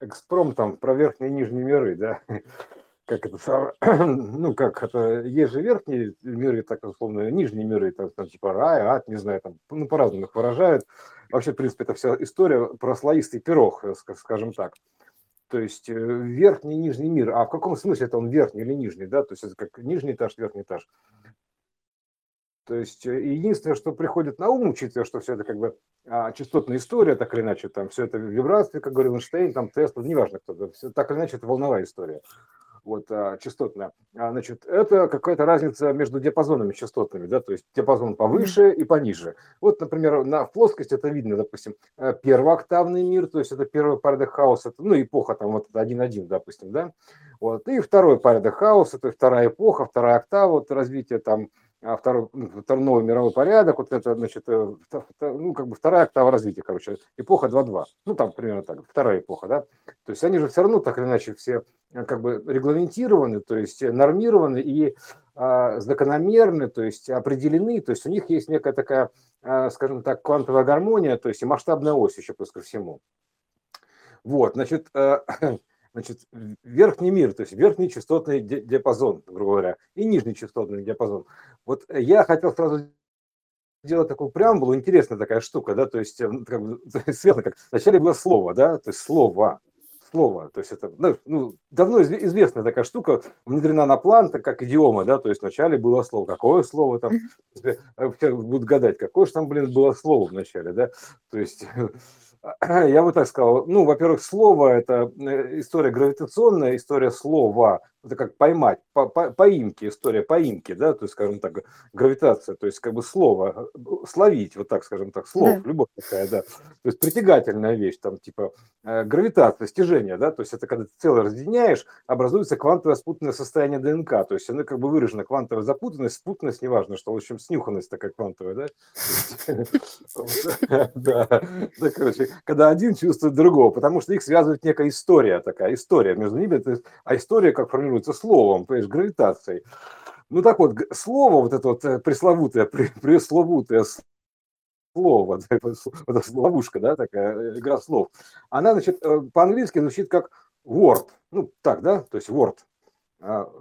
экспромтом про верхние и нижние миры, да, как это, ну, как это, есть же верхние миры, так условно, нижние миры, там, там типа рай, ад, не знаю, там, ну, по-разному их выражают. Вообще, в принципе, это вся история про слоистый пирог, э, скажем так. То есть э, верхний и нижний мир. А в каком смысле это он верхний или нижний, да? То есть это как нижний этаж, верхний этаж. То есть э, единственное, что приходит на ум, учитывая, что все это как бы а, частотная история, так или иначе, там все это вибрации, как говорил Эйнштейн, там Тесла, неважно кто, все, так или иначе это волновая история. Вот, а, частотная, а, значит, это какая-то разница между диапазонами частотными, да, то есть диапазон повыше и пониже. Вот, например, на в плоскости это видно, допустим, э, первооктавный мир, то есть это первый порядок хаоса, ну, эпоха там вот 1.1, допустим, да, вот, и второй порядок хаоса, это вторая эпоха, вторая октава, вот развитие там второй, ну, второй новый мировой порядок, вот это, значит, э, ну, как бы вторая октава развития, короче, эпоха 2.2, ну, там примерно так, вторая эпоха, да, то есть они же все равно так или иначе все э, как бы регламентированы, то есть нормированы и а, закономерны, то есть определены, то есть у них есть некая такая, а, скажем так, квантовая гармония, то есть и масштабная ось еще плюс ко всему. Вот, значит, э, значит, верхний мир, то есть верхний частотный диапазон, грубо говоря, и нижний частотный диапазон. Вот я хотел сразу сделать такую преамбулу, интересная такая штука, да, то есть, эм, как бы, связано как, вначале было слово, да, то есть слово, слово, то есть это ну, ну, давно известная такая штука, внедрена на план, так как идиома, да, то есть вначале было слово, какое слово там, э, будут гадать, какое же там, блин, было слово вначале, да, то есть я бы так сказал, ну, во-первых, слово – это э, история гравитационная, история слова, это как поймать, по, по, поимки, история поимки, да, то есть, скажем так, гравитация, то есть, как бы слово, э, словить, вот так, скажем так, слов, да. любовь такая, да, то есть, притягательная вещь, там, типа, э, гравитация, стяжение, да, то есть, это когда ты целое разъединяешь, образуется квантовое спутанное состояние ДНК, то есть, оно как бы выражена квантовая запутанность, спутанность, неважно, что, в общем, снюханность такая квантовая, да, да, да, короче, когда один чувствует другого, потому что их связывает некая история такая, история между ними, а история как формируется формируется словом, понимаешь, гравитацией. Ну так вот, слово, вот это вот э, пресловутое, пресловутое слово, это ловушка, да, такая э, игра слов, она, значит, э, по-английски звучит как word, ну так, да, то есть word,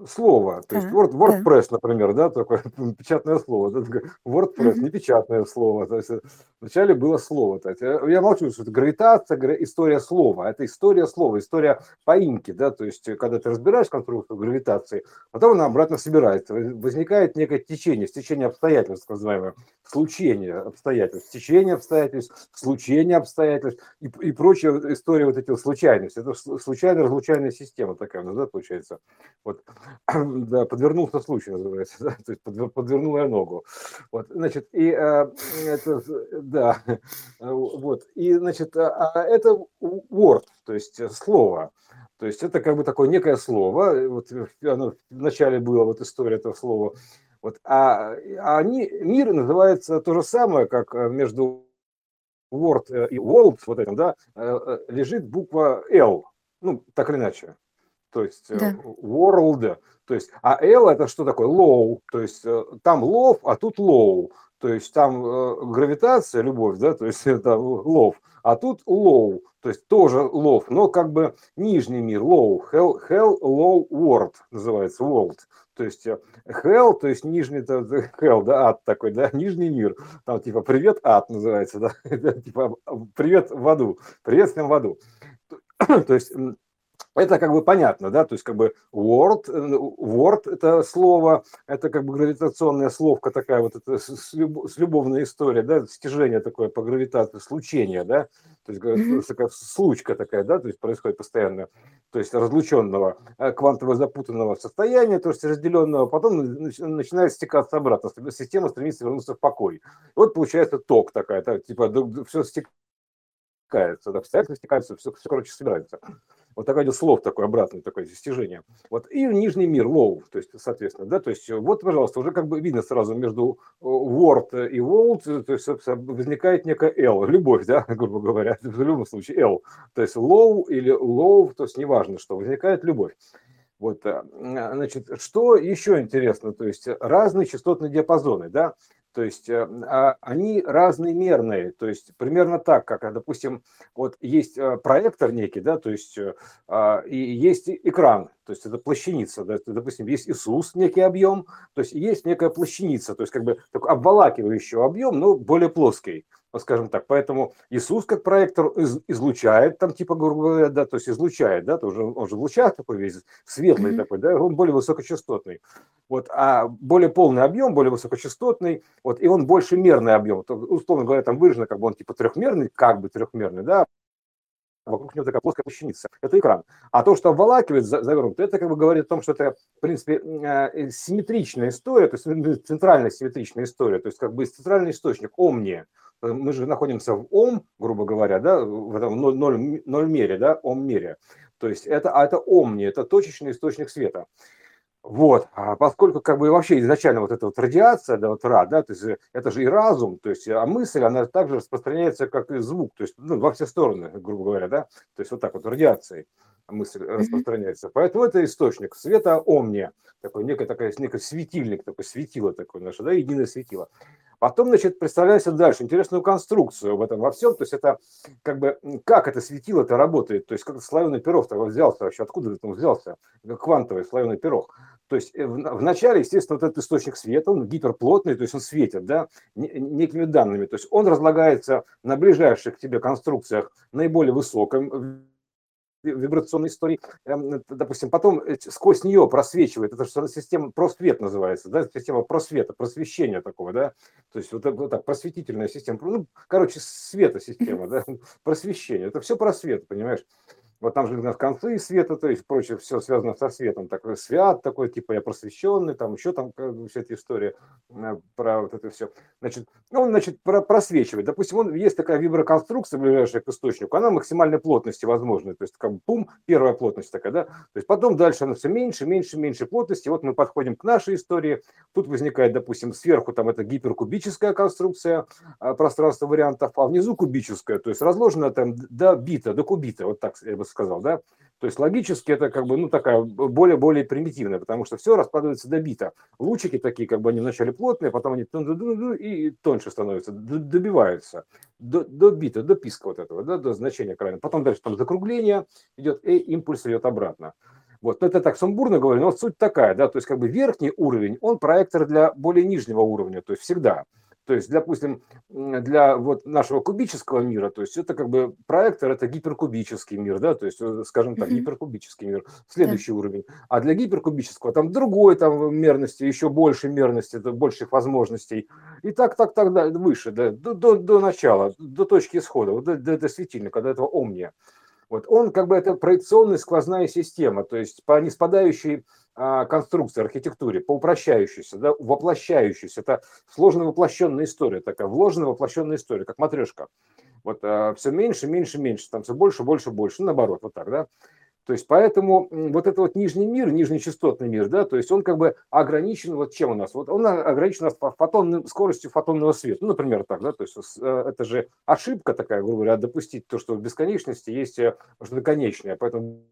слово. То есть Word, WordPress, например, да, такое печатное слово. Да, WordPress, не печатное слово. То есть э, вначале было слово. То есть, э, я молчу, что это гравитация, история слова. Это история слова, история поимки. Да, то есть, э, когда ты разбираешь конструкцию гравитации, потом она обратно собирается. Возникает некое течение, стечение обстоятельств, называемое, случение обстоятельств, течение обстоятельств, случение обстоятельств и, и прочая история вот этих случайностей. Это случайно-разлучайная система такая, да, получается. Вот, да, подвернулся случай, называется, да, то есть подвер, подвернул я ногу. Вот, значит, и э, это, да, вот, и, значит, а, а это word, то есть слово. То есть это как бы такое некое слово, вот оно вначале было вот история этого слова, вот, а, а они, мир называется то же самое, как э, между Word и World, вот этим, да, э, э, лежит буква L, ну, так или иначе то есть э, да. world, то есть, а L это что такое? Low, то есть э, там love, а тут low, то есть там э, гравитация, любовь, да, то есть это love, а тут low, то есть тоже love, но как бы нижний мир, low, hell, hell low world называется, world, то есть hell, то есть нижний, это hell, да, ад такой, да, нижний мир, там типа привет ад называется, да, типа привет в аду, приветствуем в аду, то есть это как бы понятно, да, то есть как бы word, э, word это слово, это как бы гравитационная словка такая вот, это с, с любовная история, да, стяжение такое по гравитации, случение, да, то есть mm-hmm. такая случка такая, да, то есть происходит постоянно, то есть разлученного э, квантово запутанного состояния, то есть разделенного, потом начинает стекаться обратно, система стремится вернуться в покой. Вот получается ток такая, да, типа все стекается, обстоятельства стекаются, все, все, короче, собирается. Вот такое идет слов такое обратное, такое достижение. Вот. И нижний мир, low, то есть, соответственно, да, то есть, вот, пожалуйста, уже как бы видно сразу между э, word и world, то есть, возникает некая L, любовь, да, грубо говоря, в любом случае L. То есть, low или low, то есть, неважно что, возникает любовь. Вот, э, значит, что еще интересно, то есть, разные частотные диапазоны, да, То есть э, а, они разноимерные, то есть примерно так, как, допустим, вот есть э, проектор некий, да, то есть э, а, и есть экран, то есть это плащаница, да, допустим, есть Иисус, некий объем, то есть есть некая плащаница, то есть как бы такой обволакивающий объем, но более плоский скажем так. Поэтому Иисус как проектор излучает, там типа, грубо говоря, да, то есть излучает, да, тоже он же в лучах такой весь, светлый mm-hmm. такой, да, он более высокочастотный. Вот, а более полный объем, более высокочастотный, вот, и он больше мерный объем. То, условно говоря, там выражено, как бы он типа трехмерный, как бы трехмерный, да, вокруг него такая плоская плащаница. Это экран. А то, что обволакивает завернуто, это как бы говорит о том, что это, в принципе, э, симметричная история, то есть центральная симметричная история, то есть как бы центральный источник, омния. Э, мы же находимся в ом, грубо говоря, да, в этом ноль, ноль, ноль мере, да, ом мере. То есть это, а это омни, это точечный источник света. Вот, а поскольку как бы вообще изначально вот эта вот радиация, да, вот ра, да, то есть это же и разум, то есть а мысль, она также распространяется, как и звук, то есть ну, во все стороны, грубо говоря, да, то есть вот так вот радиацией мысль распространяется. Поэтому это источник света омния, такой некий, такой, некий светильник, такой светило такое наше, да, единое светило. Потом, значит, представляется дальше интересную конструкцию в этом во всем. То есть это как бы, как это светило это работает. То есть как слоеный пирог того взялся вообще, откуда это взялся, квантовый слоеный пирог. То есть э, вначале, естественно, вот этот источник света, он гиперплотный, то есть он светит, да, некими данными. То есть он разлагается на ближайших к тебе конструкциях наиболее высоком вибрационной истории, эм, допустим, потом э, сквозь нее просвечивает, это же система просвет называется, да, система просвета, просвещения такого, да, то есть вот, вот так, просветительная система, ну, короче, света система, да, просвещение, это все просвет, понимаешь, вот там же у нас концы света, то есть прочее, все связано со светом. Такой свят такой, типа я просвещенный, там еще там вся эта история э, про вот это все. Значит, он, значит, про, просвечивает. Допустим, он, есть такая виброконструкция, ближайшая к источнику, она максимальной плотности возможна. То есть, как бы, пум, первая плотность такая, да. То есть, потом дальше она все меньше, меньше, меньше плотности. Вот мы подходим к нашей истории. Тут возникает, допустим, сверху там это гиперкубическая конструкция э, пространства вариантов, а внизу кубическая, то есть разложена там до бита, до кубита, вот так я бы сказал, да? То есть логически это как бы, ну, такая более-более примитивная, потому что все раскладывается до бита. Лучики такие, как бы они вначале плотные, потом они и тоньше становятся, добиваются до, до бита, до писка вот этого, да, до значения крайнего. Потом дальше там закругление идет, и импульс идет обратно. Вот, но это так сумбурно говорю, но суть такая, да, то есть как бы верхний уровень, он проектор для более нижнего уровня, то есть всегда. То есть, допустим, для вот нашего кубического мира, то есть это как бы проектор, это гиперкубический мир, да, то есть, э, скажем так, гиперкубический мир, следующий да. уровень. А для гиперкубического там другой там мерности, еще больше мерности, больших возможностей. И так, так, так, да, выше, да, до, до, до начала, до точки исхода, до, до, до светильника, до этого омния. Вот он как бы это проекционная сквозная система, то есть по неспадающей конструкции, архитектуре, по упрощающейся, да, воплощающейся. Это сложно воплощенная история, такая вложенная воплощенная история, как матрешка. Вот а, все меньше, меньше, меньше, там все больше, больше, больше, ну, наоборот, вот так, да. То есть поэтому вот этот вот нижний мир, нижнечастотный мир, да, то есть он как бы ограничен вот чем у нас? Вот он ограничен у нас фотонным, скоростью фотонного света. Ну, например, так, да, то есть э, это же ошибка такая, грубо говоря, допустить то, что в бесконечности есть э, что-то конечное, поэтому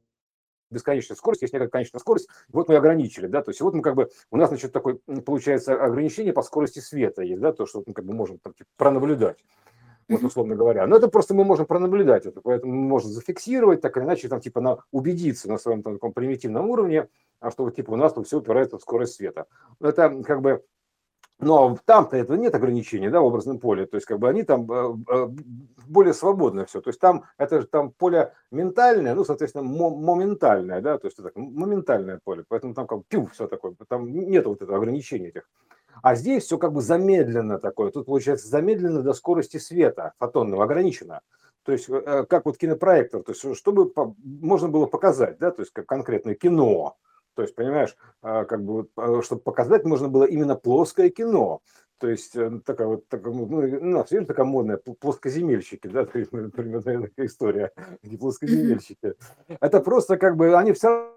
бесконечная скорость, есть некая конечная скорость, вот мы ограничили, да, то есть вот мы как бы, у нас, значит, такое, получается, ограничение по скорости света есть, да, то, что мы как бы можем там, типа, пронаблюдать, вот условно говоря. Но это просто мы можем пронаблюдать это, поэтому мы можем зафиксировать, так или иначе, там, типа, на, убедиться на своем там, таком примитивном уровне, а что типа, у нас тут все упирается в скорость света. Это как бы но там-то этого нет ограничений, да, в образном поле. То есть, как бы они там э, э, более свободно все. То есть там это же там поле ментальное, ну, соответственно, моментальное, да, то есть это моментальное поле. Поэтому там как бы все такое. Там нет вот этого ограничения этих. А здесь все как бы замедленно такое. Тут получается замедленно до скорости света фотонного, ограничено. То есть э, как вот кинопроектор, то есть чтобы можно было показать, да, то есть как конкретное кино, то есть, понимаешь, а, как бы, а, чтобы показать, можно было именно плоское кино. То есть э, такая вот, такая, ну, ну, все такая модная, плоскоземельщики, да, примерно такая история, не плоскоземельщики. Это просто как бы, они все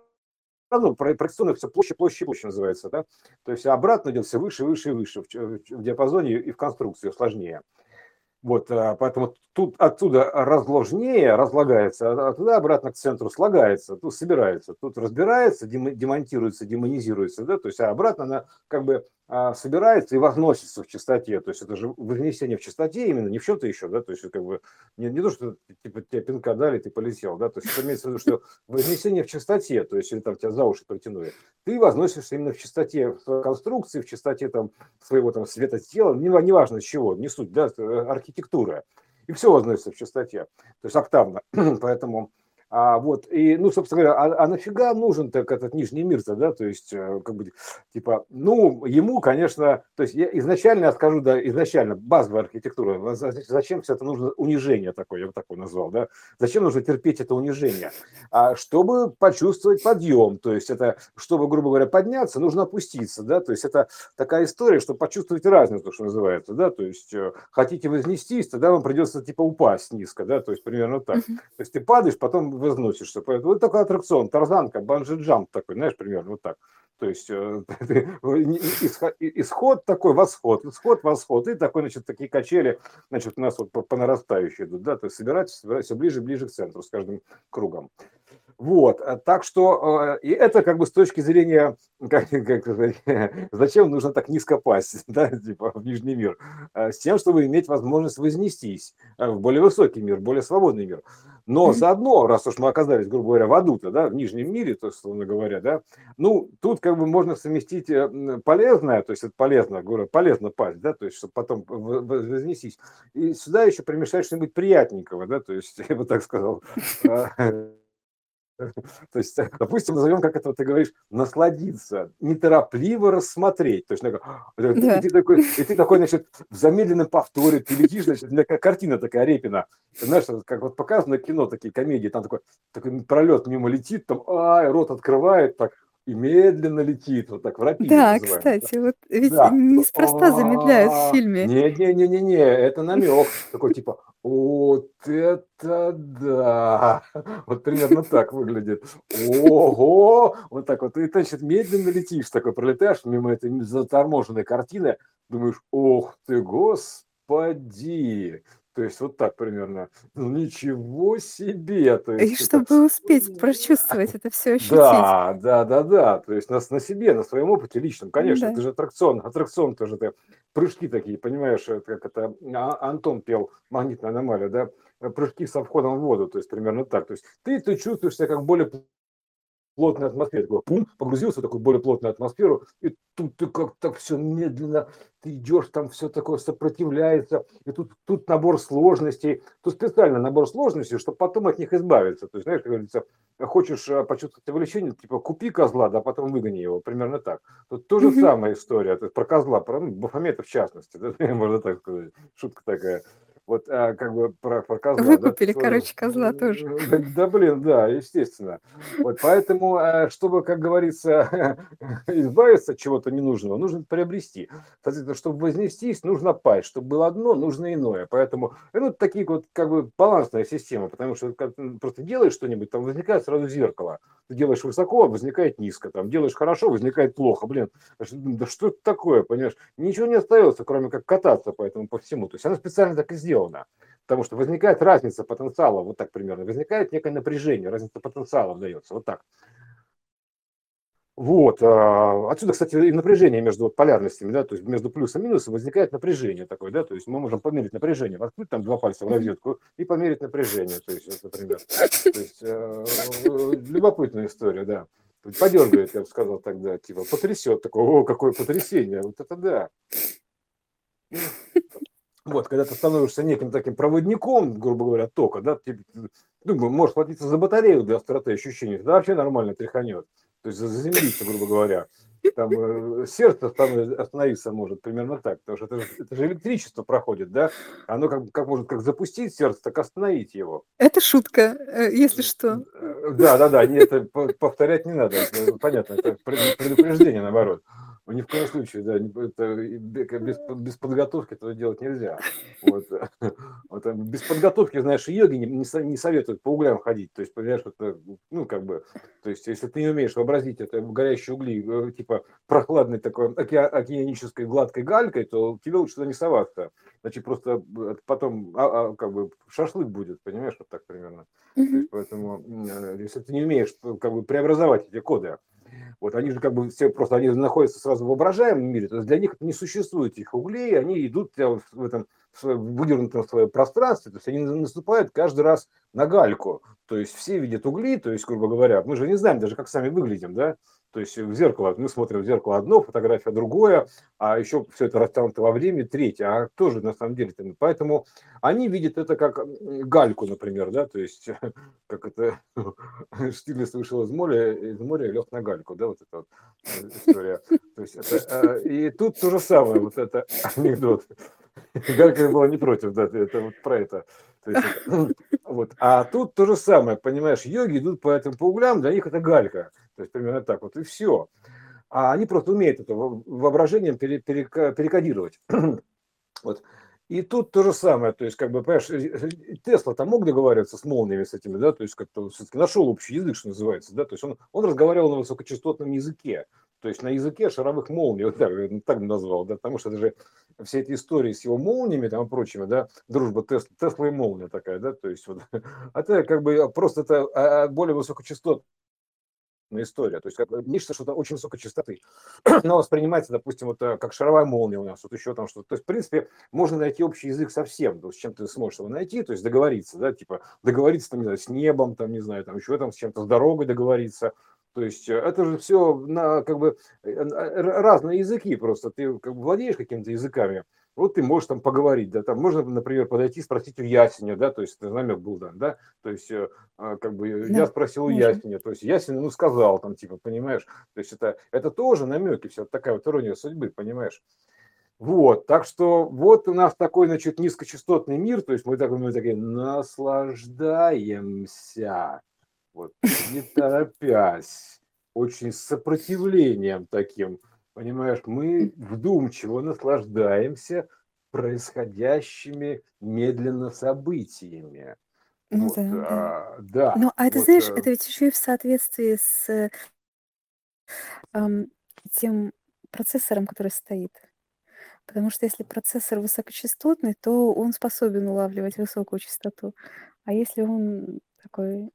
равно проекционно все площадь, площадь, площадь называется, да, то есть обратно идет все выше, выше и выше в, в диапазоне и в конструкции сложнее. Вот, а, поэтому тут отсюда разложнее разлагается, а туда обратно к центру слагается, тут собирается, тут разбирается, демонтируется, демонизируется, да, то есть а обратно она как бы а, собирается и возносится в чистоте. То есть это же вознесение в чистоте именно, не в чем-то еще, да, то есть как бы не, не то, что типа тебе пинка дали, ты полетел, да, то есть это имеется в виду, что вознесение в чистоте, то есть или там тебя за уши притянули, ты возносишься именно в чистоте в конструкции, в чистоте там своего там света тела, не, не важно чего, не суть, да, архитектура. И все возносится в чистоте, то есть октавно. Поэтому а, вот, и, ну, собственно говоря, а, а нафига нужен так этот нижний мир-то, да, то есть, э, как бы, типа, ну, ему, конечно, то есть, я изначально, я скажу, да, изначально, базовая архитектура, зачем все это нужно, унижение такое, я бы такое назвал, да, зачем нужно терпеть это унижение? А, чтобы почувствовать подъем, то есть, это, чтобы, грубо говоря, подняться, нужно опуститься, да, то есть, это такая история, чтобы почувствовать разницу, что называется, да, то есть, э, хотите вознестись, тогда вам придется, типа, упасть низко, да, то есть, примерно так. То есть, ты падаешь, потом возносишься. Поэтому вот такой аттракцион, тарзанка, банджи-джамп такой, знаешь, примерно вот так. То есть э, исход такой, восход, исход, восход, и такой, значит, такие качели, значит, у нас вот по, по нарастающей идут, да, то есть собирать, собирать все ближе ближе к центру с каждым кругом. Вот, э, так что, э, и это как бы с точки зрения, как, как сказать, зачем нужно так низко пасть, да, типа в нижний мир, с тем, чтобы иметь возможность вознестись в более высокий мир, более свободный мир. Но заодно, раз уж мы оказались, грубо говоря, в аду-то, да, в нижнем мире, то, условно говоря, да, ну, тут как бы можно совместить э, полезное, то есть это полезно, говорю, полезно пасть, да, то есть, чтобы потом вознесись. И сюда еще примешать что-нибудь приятненького, да, то есть, я бы так сказал, То есть, допустим, назовем, как это ты говоришь, насладиться, неторопливо рассмотреть. То есть, да. и, ты такой, и ты такой, значит, в замедленном повторе, ты летишь, значит, для, картина такая Репина. Знаешь, как вот показано кино, такие комедии, там такой, такой пролет мимо летит, там, ай, рот открывает, так, и медленно летит, вот так в рапиде Да, называем. кстати, вот ведь да. неспроста замедляют в фильме. Не-не-не-не-не, это намек. Такой типа, вот это да! Вот примерно так выглядит. Ого! Вот так вот. И, значит, медленно летишь, такой пролетаешь мимо этой заторможенной картины, думаешь, ох ты, господи! То есть вот так примерно. Ну ничего себе! То есть, И это... чтобы успеть прочувствовать это все, ощутить. Да, да, да, да. То есть на, на себе, на своем опыте личном, конечно, да. это же аттракцион. Аттракцион тоже это прыжки такие, понимаешь, как это а, Антон пел «Магнитная аномалия», да? Прыжки со входом в воду, то есть примерно так. То есть ты, ты чувствуешь себя как более плотная атмосфера. Такой, пум, погрузился в такую более плотную атмосферу, и тут ты как-то все медленно, ты идешь, там все такое сопротивляется, и тут, тут набор сложностей. Тут специально набор сложностей, чтобы потом от них избавиться. То есть, знаешь, как говорится, хочешь а, почувствовать увлечение, типа купи козла, да, потом выгони его, примерно так. Тут то же самая история, то есть про козла, про ну, Бафомета в частности, да, можно так сказать, шутка такая. Вот а, как бы про, про козла. Выкупили, да, короче, козла тоже. Да, блин, да, естественно. Вот поэтому, а, чтобы, как говорится, избавиться от чего-то ненужного, нужно приобрести. Соответственно, чтобы вознестись, нужно пасть. Чтобы было одно, нужно иное. Поэтому, ну, такие вот, как бы, балансная система. Потому что как, просто делаешь что-нибудь, там возникает сразу зеркало. Ты делаешь высоко, возникает низко. Там делаешь хорошо, возникает плохо. Блин, да что это такое, понимаешь? Ничего не остается, кроме как кататься по этому, по всему. То есть она специально так и сделана. Потому что возникает разница потенциала, вот так примерно. Возникает некое напряжение, разница потенциала дается. Вот так. Вот. А, отсюда, кстати, и напряжение между полярностями, да, то есть между плюсом и минусом возникает напряжение такое, да, то есть мы можем померить напряжение, воткнуть там два пальца в розетку и померить напряжение, то есть, например. То есть, э, любопытная история, да. Подергает, я бы сказал тогда, типа, потрясет, такое, о, какое потрясение, вот это да. Вот, когда ты становишься неким таким проводником, грубо говоря, тока, да, ты, думаю, можешь платиться за батарею для остроты ощущений, да вообще нормально тряханет то есть заземлиться, грубо говоря. Там э, сердце остановиться может примерно так, потому что это, это же электричество проходит, да? Оно как, как может как запустить сердце, так остановить его. Это шутка, э, если что. Э, да, да, да, нет, повторять не надо, это, понятно, это предупреждение наоборот. Ни в коем случае, да, это, без, без подготовки этого делать нельзя. Вот, вот, без подготовки, знаешь, йоги не, не советуют по углям ходить. То есть, понимаешь, это, ну, как бы, то есть, если ты не умеешь вообразить это горящие угли, э, типа прохладной такой океанической гладкой галькой, то тебе лучше туда не соваться. Значит, просто э, потом, а, а, как бы, шашлык будет, понимаешь, вот так примерно. Mm-hmm. есть, поэтому, э, если ты не умеешь, как бы, преобразовать эти коды, вот они же как бы все просто, они находятся сразу в воображаемом мире, то есть для них не существует этих углей, они идут в этом выдернутом свое пространстве, то есть они наступают каждый раз на гальку, то есть все видят угли, то есть, грубо говоря, мы же не знаем даже, как сами выглядим, да, то есть в зеркало, мы смотрим в зеркало одно, фотография другое, а еще все это растянуто во времени, третье, а тоже на самом деле. Поэтому они видят это как гальку, например, да, то есть как это Штирлиц вышел из моря, из моря лег на гальку, да, вот эта вот э, история. То есть это, э, и тут то же самое, вот это анекдот. Галька была не против, да, это вот про это. Есть, вот. А тут то же самое, понимаешь, йоги идут по этим по углям, для них это галька. То есть примерно так вот, и все. А они просто умеют это воображением перекодировать. вот. И тут то же самое, то есть, как бы, понимаешь, Тесла там мог договариваться с молниями с этими, да, то есть, как-то все-таки нашел общий язык, что называется, да, то есть, он, он разговаривал на высокочастотном языке, то есть, на языке шаровых молний, вот так, так бы назвал, да, потому что это же все эти истории с его молниями там и прочими, да, дружба Тесла, Тесла и молния такая, да, то есть, вот, это как бы просто это а, а, более высокочастотный история. То есть как, нечто что-то очень высокой частоты. Но воспринимается, допустим, вот э, как шаровая молния у нас, вот еще там что-то. То есть, в принципе, можно найти общий язык со всем, то есть, с чем ты сможешь его найти, то есть договориться, да, типа договориться, там, не знаю, с небом, там, не знаю, там еще там с чем-то, с дорогой договориться. То есть э, это же все на как бы э, разные языки просто. Ты как бы владеешь какими-то языками, вот ты можешь там поговорить, да, там можно, например, подойти спросить у Ясеня, да, то есть намек был дан, да, то есть э, а, как бы да, я спросил у Ясеня, то есть Ясень, ну, сказал там, типа, понимаешь, то есть это, это тоже намеки, все, такая вот ирония судьбы, понимаешь. Вот, так что вот у нас такой, значит, низкочастотный мир, то есть мы так мы такие наслаждаемся, вот, не торопясь, очень с сопротивлением таким, Понимаешь, мы вдумчиво наслаждаемся происходящими медленно событиями. Ну Вот, да, а, да, Ну, а это, вот, знаешь, э, это ведь еще и в соответствии с ам, тем процессором, который стоит. Потому что если процессор высокочастотный, то он способен улавливать высокую частоту. А если он такой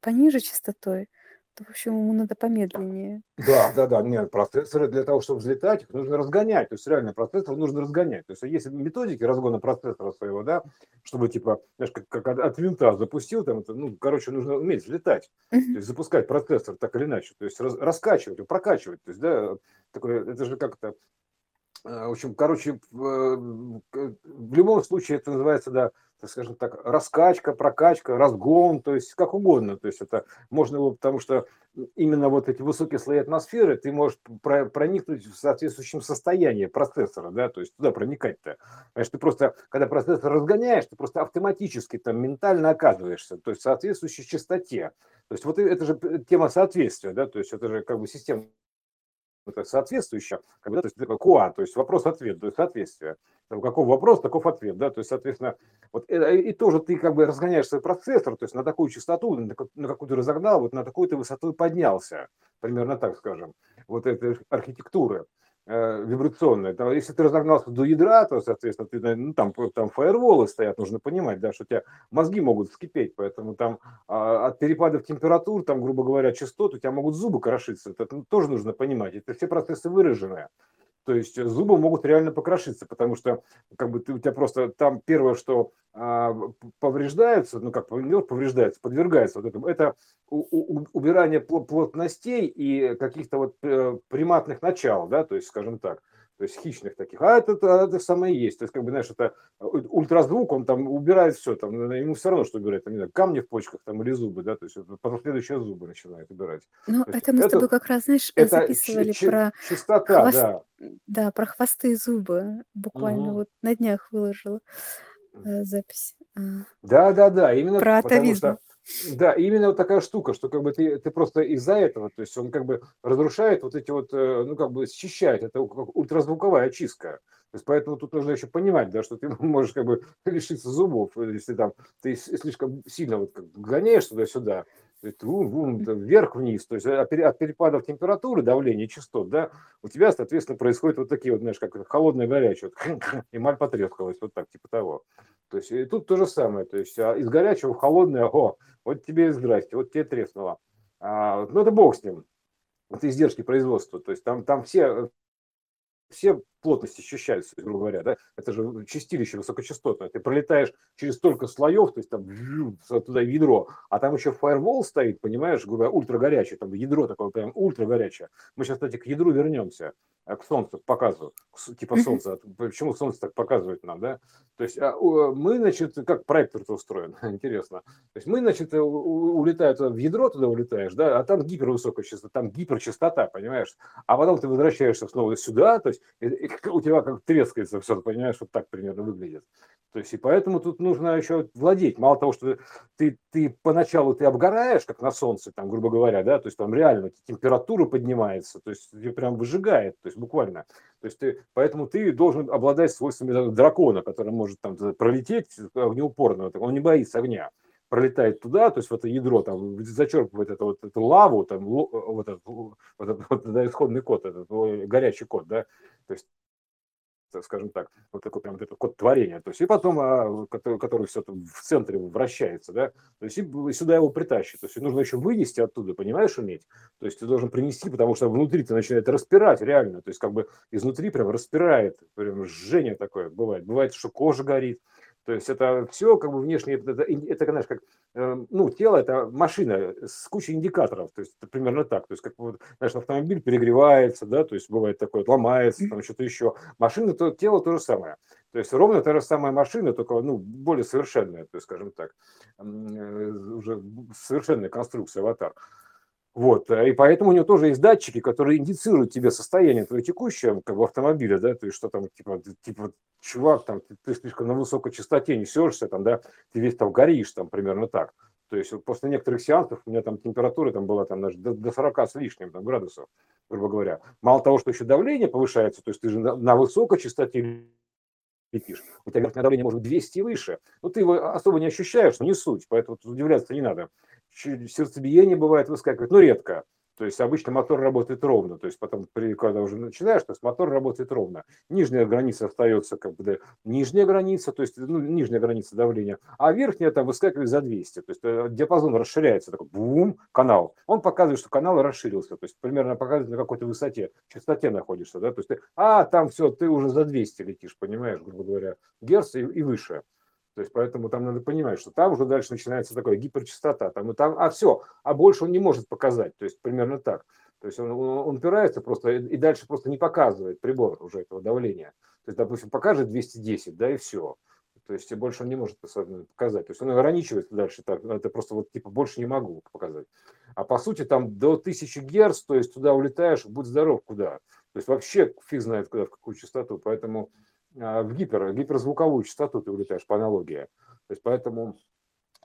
пониже частотой, то, в общем, ему надо помедленнее. Да, да, да, нет, процессоры для того, чтобы взлетать, их нужно разгонять, то есть реально процессор нужно разгонять. То есть есть методики разгона процессора своего, да, чтобы типа, знаешь, как, как от, винта запустил, там, это, ну, короче, нужно уметь взлетать, то есть запускать процессор так или иначе, то есть раз, раскачивать, прокачивать, то есть, да, такое, это же как-то, в общем, короче, в, э, в любом случае это называется, да, так скажем так, раскачка, прокачка, разгон, то есть как угодно. То есть это можно его, потому что именно вот эти высокие слои атмосферы ты можешь проникнуть в соответствующем состоянии процессора, да, то есть туда проникать-то. Понимаешь, ты просто, когда процессор разгоняешь, ты просто автоматически там ментально оказываешься, то есть в соответствующей частоте. То есть вот это же тема соответствия, да, то есть это же как бы система соответствующее, как бы, то есть куа, то есть вопрос-ответ, то есть соответствие. Каков вопрос, таков ответ, да, то есть, соответственно, вот э, и тоже ты как бы разгоняешь свой процессор, то есть на такую частоту, на какую ты разогнал, вот на такую ты высоту поднялся, примерно так скажем, вот этой архитектуры э, вибрационная. Там, если ты разогнался до ядра, то, соответственно, ты, ну, там, там фаерволы стоят, нужно понимать, да, что у тебя мозги могут вскипеть, поэтому там а, от перепадов температур, там, грубо говоря, частот, у тебя могут зубы крошиться. Это тоже нужно понимать. Это все процессы выраженные. То есть зубы могут реально покрошиться, потому что как бы ты, у тебя просто там первое, что а, повреждаются, ну как повреждается, подвергается вот этому, это у, у, убирание плотностей и каких-то вот э, приматных начал, да, то есть, скажем так то есть хищных таких. А это, это, это самое есть. То есть, как бы, знаешь, это э, ультразвук, он там убирает все, там, ему все равно, что убирать, там, не знаю, камни в почках там, или зубы, да, то есть потом следующие зубы начинает убирать. Ну, то это мы это, с тобой как раз, знаешь, это записывали ч- про чистота, хвост... да. Да, про хвосты и зубы. Буквально угу. вот на днях выложила э, запись. Да, да, да, именно про потому атовизм. что Да, именно вот такая штука, что как бы ты, ты просто из-за этого, то есть он как бы разрушает вот эти вот, э, ну как бы счищает, это ультразвуковая очистка. То есть поэтому тут нужно еще понимать, да, что ты можешь как бы лишиться зубов, если там ты слишком сильно вот как гоняешь туда-сюда, вверх-вниз, то есть от перепадов температуры, давления, частот, да, у тебя, соответственно, происходит вот такие вот, знаешь, как холодное горячее, вот, эмаль потрескалась, вот так, типа того. То есть и тут то же самое, то есть а из горячего в холодное, о, вот тебе и здрасте, вот тебе треснуло. А, ну это бог с ним, это издержки производства, то есть там, там все, все плотность ощущается, грубо говоря, да, это же чистилище высокочастотное, ты пролетаешь через столько слоев, то есть там туда ядро, а там еще фаервол стоит, понимаешь, грубо говоря, ультра горячий, там ядро такое прям ультра горячее. Мы сейчас, кстати, к ядру вернемся, э, к солнцу показываю, типа солнца, почему солнце так показывает нам, да, то есть а, мы, значит, как проектор-то устроен, интересно, то есть мы, значит, улетают в ядро, туда улетаешь, да, а там гипервысокая частота, там гиперчастота, понимаешь, а потом ты возвращаешься снова сюда, то есть у тебя как трескается все, понимаешь, вот так примерно выглядит. То есть и поэтому тут нужно еще владеть. Мало того, что ты, ты поначалу ты обгораешь, как на солнце, там, грубо говоря, да, то есть там реально температура поднимается, то есть тебе прям выжигает, то есть буквально. То есть ты, поэтому ты должен обладать свойствами дракона, который может там пролететь огнеупорно, он не боится огня пролетает туда, то есть в это ядро, там, зачерпывает это, вот, эту лаву, там, вот этот, вот этот, вот, да, исходный код, этот, горячий код, да, то есть скажем так, вот такой прям вот этот код творения, то есть и потом, а, который, который все в центре вращается, да, то есть и сюда его притащить, то есть нужно еще вынести оттуда, понимаешь, уметь, то есть ты должен принести, потому что внутри ты начинает распирать реально, то есть как бы изнутри прям распирает, прям жжение такое бывает, бывает, что кожа горит, то есть это все как бы внешне, это, это, знаешь, как, э, ну, тело это машина с кучей индикаторов, то есть это примерно так, то есть как вот, знаешь, автомобиль перегревается, да, то есть бывает такое, ломается, там что-то еще. Машина, то, тело то же самое. То есть ровно та же самая машина, только, ну, более совершенная, то есть, скажем так, э, уже совершенная конструкция аватар. Вот, э, и поэтому у него тоже есть датчики, которые индицируют тебе состояние твое текущее, как в автомобиле, да, то есть что там, типа, типа, чувак, там, ты, ты слишком на высокой частоте несешься, там, да, ты весь там горишь, там, примерно так. То есть после некоторых сеансов у меня там температура там была там даже до, до 40 с лишним там, градусов, грубо говоря. Мало того, что еще давление повышается, то есть ты же на, на высокой частоте летишь, у тебя верхнее давление может быть 200 и выше, но ты его особо не ощущаешь, не суть, поэтому удивляться не надо сердцебиение бывает выскакивает, но редко. То есть обычно мотор работает ровно, то есть потом, когда уже начинаешь, то есть мотор работает ровно. Нижняя граница остается как бы нижняя граница, то есть ну, нижняя граница давления, а верхняя там выскакивает за 200, то есть э, диапазон расширяется, такой бум, канал. Он показывает, что канал расширился, то есть примерно показывает на какой-то высоте, частоте находишься, да, то есть ты, а, там все, ты уже за 200 летишь, понимаешь, грубо говоря, герц и, и выше. То есть поэтому там надо понимать, что там уже дальше начинается такая гиперчастота. Там и там, а все, а больше он не может показать. То есть примерно так. То есть он, он упирается просто и дальше просто не показывает прибор уже этого давления. То есть, допустим, покажет 210, да, и все. То есть больше он не может показать. То есть он ограничивается дальше. Так, это просто вот типа больше не могу показать. А по сути там до 1000 Герц, то есть туда улетаешь, будь здоров куда. То есть вообще фиг знает куда, в какую частоту. Поэтому в гипер, гиперзвуковую частоту ты улетаешь по аналогии. То есть поэтому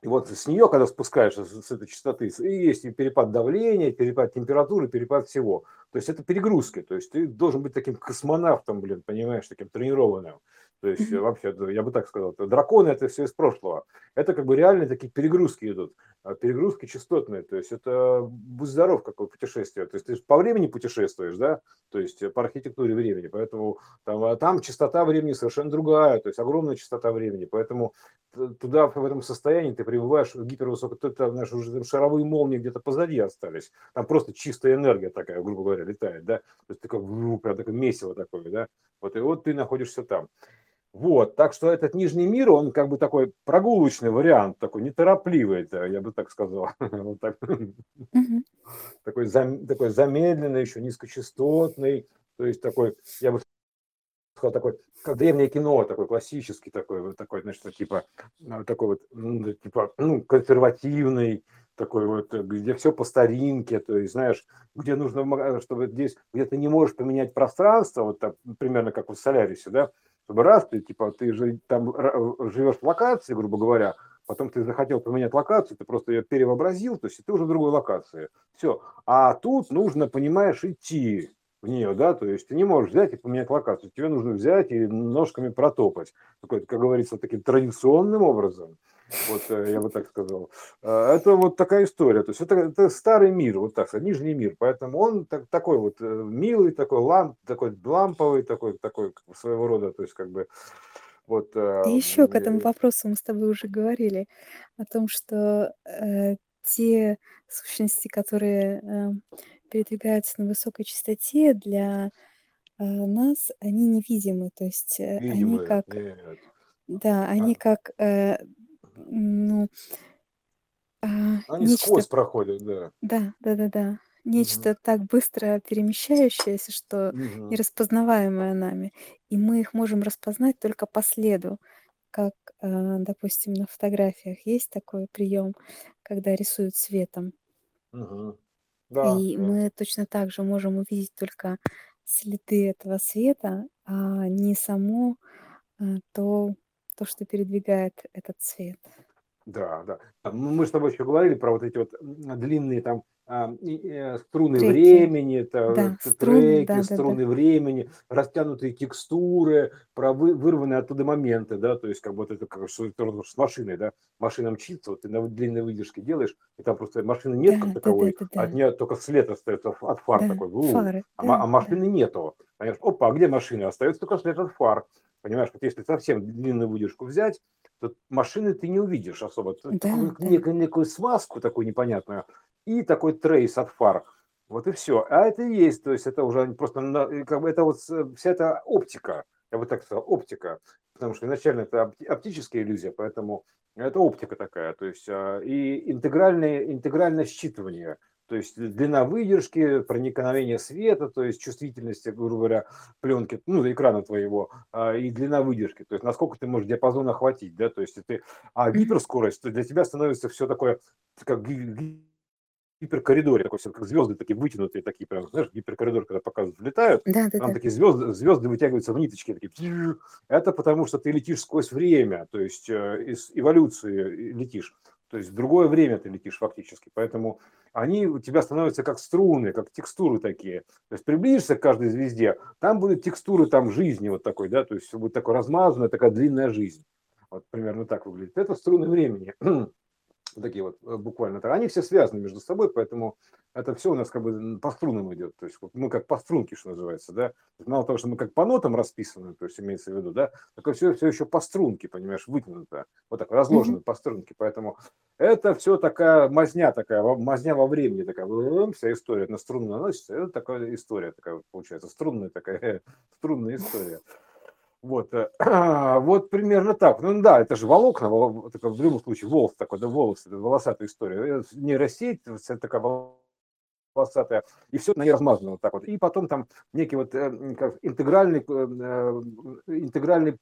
и вот с нее, когда спускаешься с этой частоты, и есть и перепад давления, перепад температуры, перепад всего. То есть это перегрузки. То есть ты должен быть таким космонавтом, блин, понимаешь, таким тренированным. То есть вообще, я бы так сказал, драконы это все из прошлого. Это как бы реально такие перегрузки идут, а, перегрузки частотные. То есть это будь здоров, какое путешествие. То есть ты по времени путешествуешь, да, то есть по архитектуре времени. Поэтому там, а там частота времени совершенно другая, то есть огромная частота времени. Поэтому туда в этом состоянии ты пребываешь в гипервысокой, то это наши уже там шаровые молнии где-то позади остались. Там просто чистая энергия такая, грубо говоря, летает, да. То есть ты как прям такое месиво такое, да. Вот и вот ты находишься там. Вот, так что этот нижний мир, он как бы такой прогулочный вариант, такой неторопливый, я бы так сказал. вот так. такой, зам, такой замедленный, еще низкочастотный, то есть такой, я бы сказал, такой, как древнее кино, такой классический, такой, вот такой, значит, типа, а, такой вот, ну, типа, ну, консервативный, такой вот, где все по старинке, то есть, знаешь, где нужно, чтобы здесь, где ты не можешь поменять пространство, вот так, примерно как в Солярисе, да, чтобы раз ты, типа, ты же там живешь в локации, грубо говоря, потом ты захотел поменять локацию, ты просто ее перевообразил, то есть ты уже в другой локации. Все. А тут нужно, понимаешь, идти в нее, да, то есть ты не можешь взять и поменять локацию, тебе нужно взять и ножками протопать, такой, как говорится, таким традиционным образом, вот э, я бы так сказал. А, это вот такая история, то есть это, это старый мир, вот так сказать, нижний мир, поэтому он так, такой вот э, милый, такой ламп, такой ламповый, такой, такой своего рода, то есть как бы вот. И еще к этому вопросу мы с тобой уже говорили о том, что э, те сущности, которые э, передвигаются на высокой частоте, для э, нас они невидимы, то есть э, они как, нет. да, они А, как, э, ну, а, они нечто, сквозь проходят, да. да, да, да, да, нечто так быстро перемещающееся, что Мгм. нераспознаваемое нами, и мы их можем распознать только по следу, как, э, допустим, на фотографиях есть такой прием, когда рисуют цветом. Мгм. Да, И да. мы точно так же можем увидеть только следы этого света, а не само э, то, то, что передвигает этот цвет. Да, да. А, Мы с тобой еще говорили про вот эти вот длинные там а, э, струны Треки. времени, это Да, т- струны, треки, да, да, да. струны времени, растянутые текстуры, про вы- вырванные оттуда моменты, да, то есть как вот это как что с машиной, да, машина мчится, вот ты на длинной выдержке делаешь, и там просто машины нет Да, как да, да, таковой, да, да. от нее только след остается от фар Да, такой, у, фары, а, да, а машины нету. Понимаешь, опа, а где машина? Остается только след от фар. Понимаешь, вот если совсем длинную выдержку взять, то машины ты не увидишь особо. Да, такую да. некую, некую смазку такую непонятную и такой трейс от фар. Вот и все. А это и есть, то есть это уже просто и как бы это вот с- вся эта оптика, я бы так сказал, оптика, потому что изначально это опти- оптическая иллюзия, поэтому это оптика такая, то есть а, и интегральное, интегральное считывание, то есть длина выдержки, проникновение света, то есть чувствительность, грубо говоря, пленки, ну, экрана твоего, а, и длина выдержки, то есть насколько ты можешь диапазон охватить, да, то есть ты, а гиперскорость, то для тебя становится все такое, как ги- ги- гиперкоридоре, такой, как звезды такие вытянутые, такие прям, знаешь, гиперкоридор, когда показывают, летают, Да, да, там да. такие звезды, звезды вытягиваются в ниточки, такие, это потому что ты летишь сквозь время, то есть э, из эволюции летишь, то есть в другое время ты летишь фактически, поэтому они у тебя становятся как струны, как текстуры такие. То есть приблизишься к каждой звезде, там будут текстуры там жизни вот такой, да, то есть будет такое размазанная, такая длинная жизнь. Вот примерно так выглядит. Это струны времени. такие вот э, буквально так. Они все связаны между собой, поэтому это все у нас как бы по струнам идет. То есть вот мы как по струнке, что называется, да. То есть Мало того, что мы как по нотам расписаны, то есть имеется в виду, да, так все, все еще по струнке, понимаешь, вытянуто, вот так разложено по струнке. Поэтому это все такая мазня такая, мазня во времени такая, вся история на струну наносится, это такая история такая вот получается, струнная такая, струнная история. Вот, э, вот примерно так. Ну да, это же волокна, в любом случае волос такой, да, волос, это волосатая история. Э, Нейросеть, это такая волосатая, и все на ней размазано вот так вот. И потом там некий вот э, как интегральный, интегральный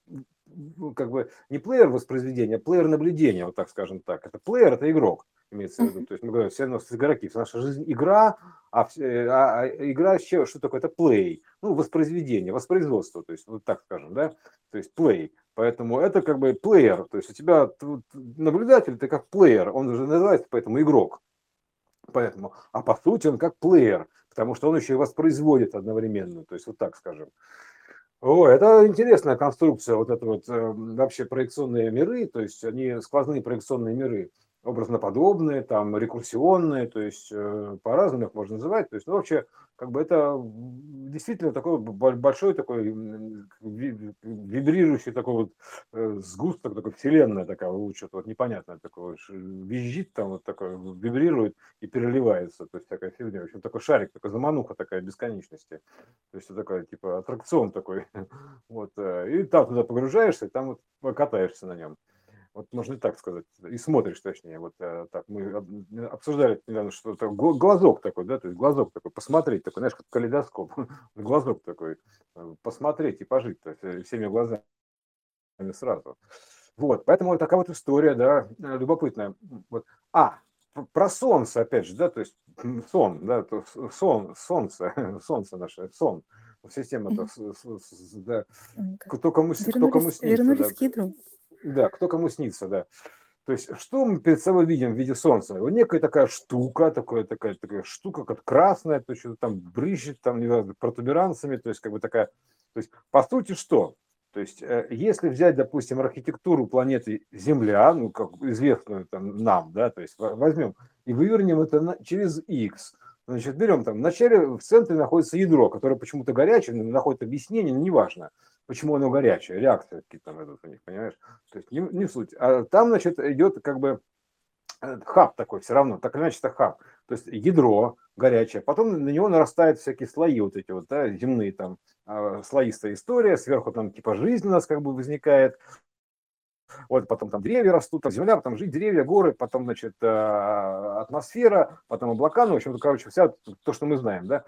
как бы не плеер воспроизведения, а плеер наблюдения, вот так скажем так. Это плеер, это игрок, имеется в виду. То есть мы говорим, все нас игроки, вся наша жизнь игра, а, все- а- а игра еще, что такое? Это плей, ну, воспроизведение, воспроизводство, то есть вот так скажем, да, то есть play. Поэтому это как бы плеер, то есть у тебя наблюдатель, ты как плеер, он уже называется поэтому игрок. Поэтому, а по сути он как плеер, потому что он еще и воспроизводит одновременно, то есть вот так скажем. О, это интересная конструкция, вот это вот э, вообще проекционные миры, то есть они сквозные проекционные миры, образноподобные, там рекурсионные, то есть э, по-разному их можно называть. То есть, ну, вообще, как бы это действительно такой большой такой вибрирующий такой вот э, сгусток, такой вселенная такая, что-то вот непонятное такое, визжит там вот такое, вибрирует и переливается, то есть такая фигня, в общем, такой шарик, такая замануха такая бесконечности, то есть такой типа аттракцион такой, вот, э, и там туда погружаешься, и там вот катаешься на нем. Вот можно так сказать, и смотришь, точнее, вот э, так, мы об- обсуждали недавно, что это гла- глазок такой, да, то есть глазок такой, посмотреть такой, знаешь, как калейдоскоп, глазок такой, э, посмотреть и пожить то есть, всеми глазами сразу. Вот, поэтому вот такая вот история, да, э, любопытная. Вот. А, про солнце, опять же, да, то есть сон, да, то сон, солнце, солнце наше, сон, система-то, с- с- с- да, кто кому, кто кому Вернулись, снится, да. вернулись к ядру. Да, кто кому снится, да. То есть, что мы перед собой видим в виде Солнца? Вот некая такая штука, такая, такая, такая штука, как красная, то есть, там брызжет, там, не знаю, протуберанцами, то есть, как бы такая... То есть, по сути, что? То есть, э, если взять, допустим, архитектуру планеты Земля, ну, как известную там, нам, да, то есть возьмем и вывернем это на, через X, значит, берем там, вначале в центре находится ядро, которое почему-то горячее, находит объяснение, но неважно, почему оно горячее, реакция какие-то там идут у них, понимаешь? То есть не, не суть. А там, значит, идет как бы э, хаб такой все равно, так или иначе это хаб. То есть ядро горячее, потом на него нарастают всякие слои вот эти вот, да, земные там, а, слоистая история, сверху там типа жизнь у нас как бы возникает, вот потом там деревья растут, там земля, потом жить деревья, горы, потом, значит, э, атмосфера, потом облака, ну, в общем, короче, вся то, что мы знаем, да.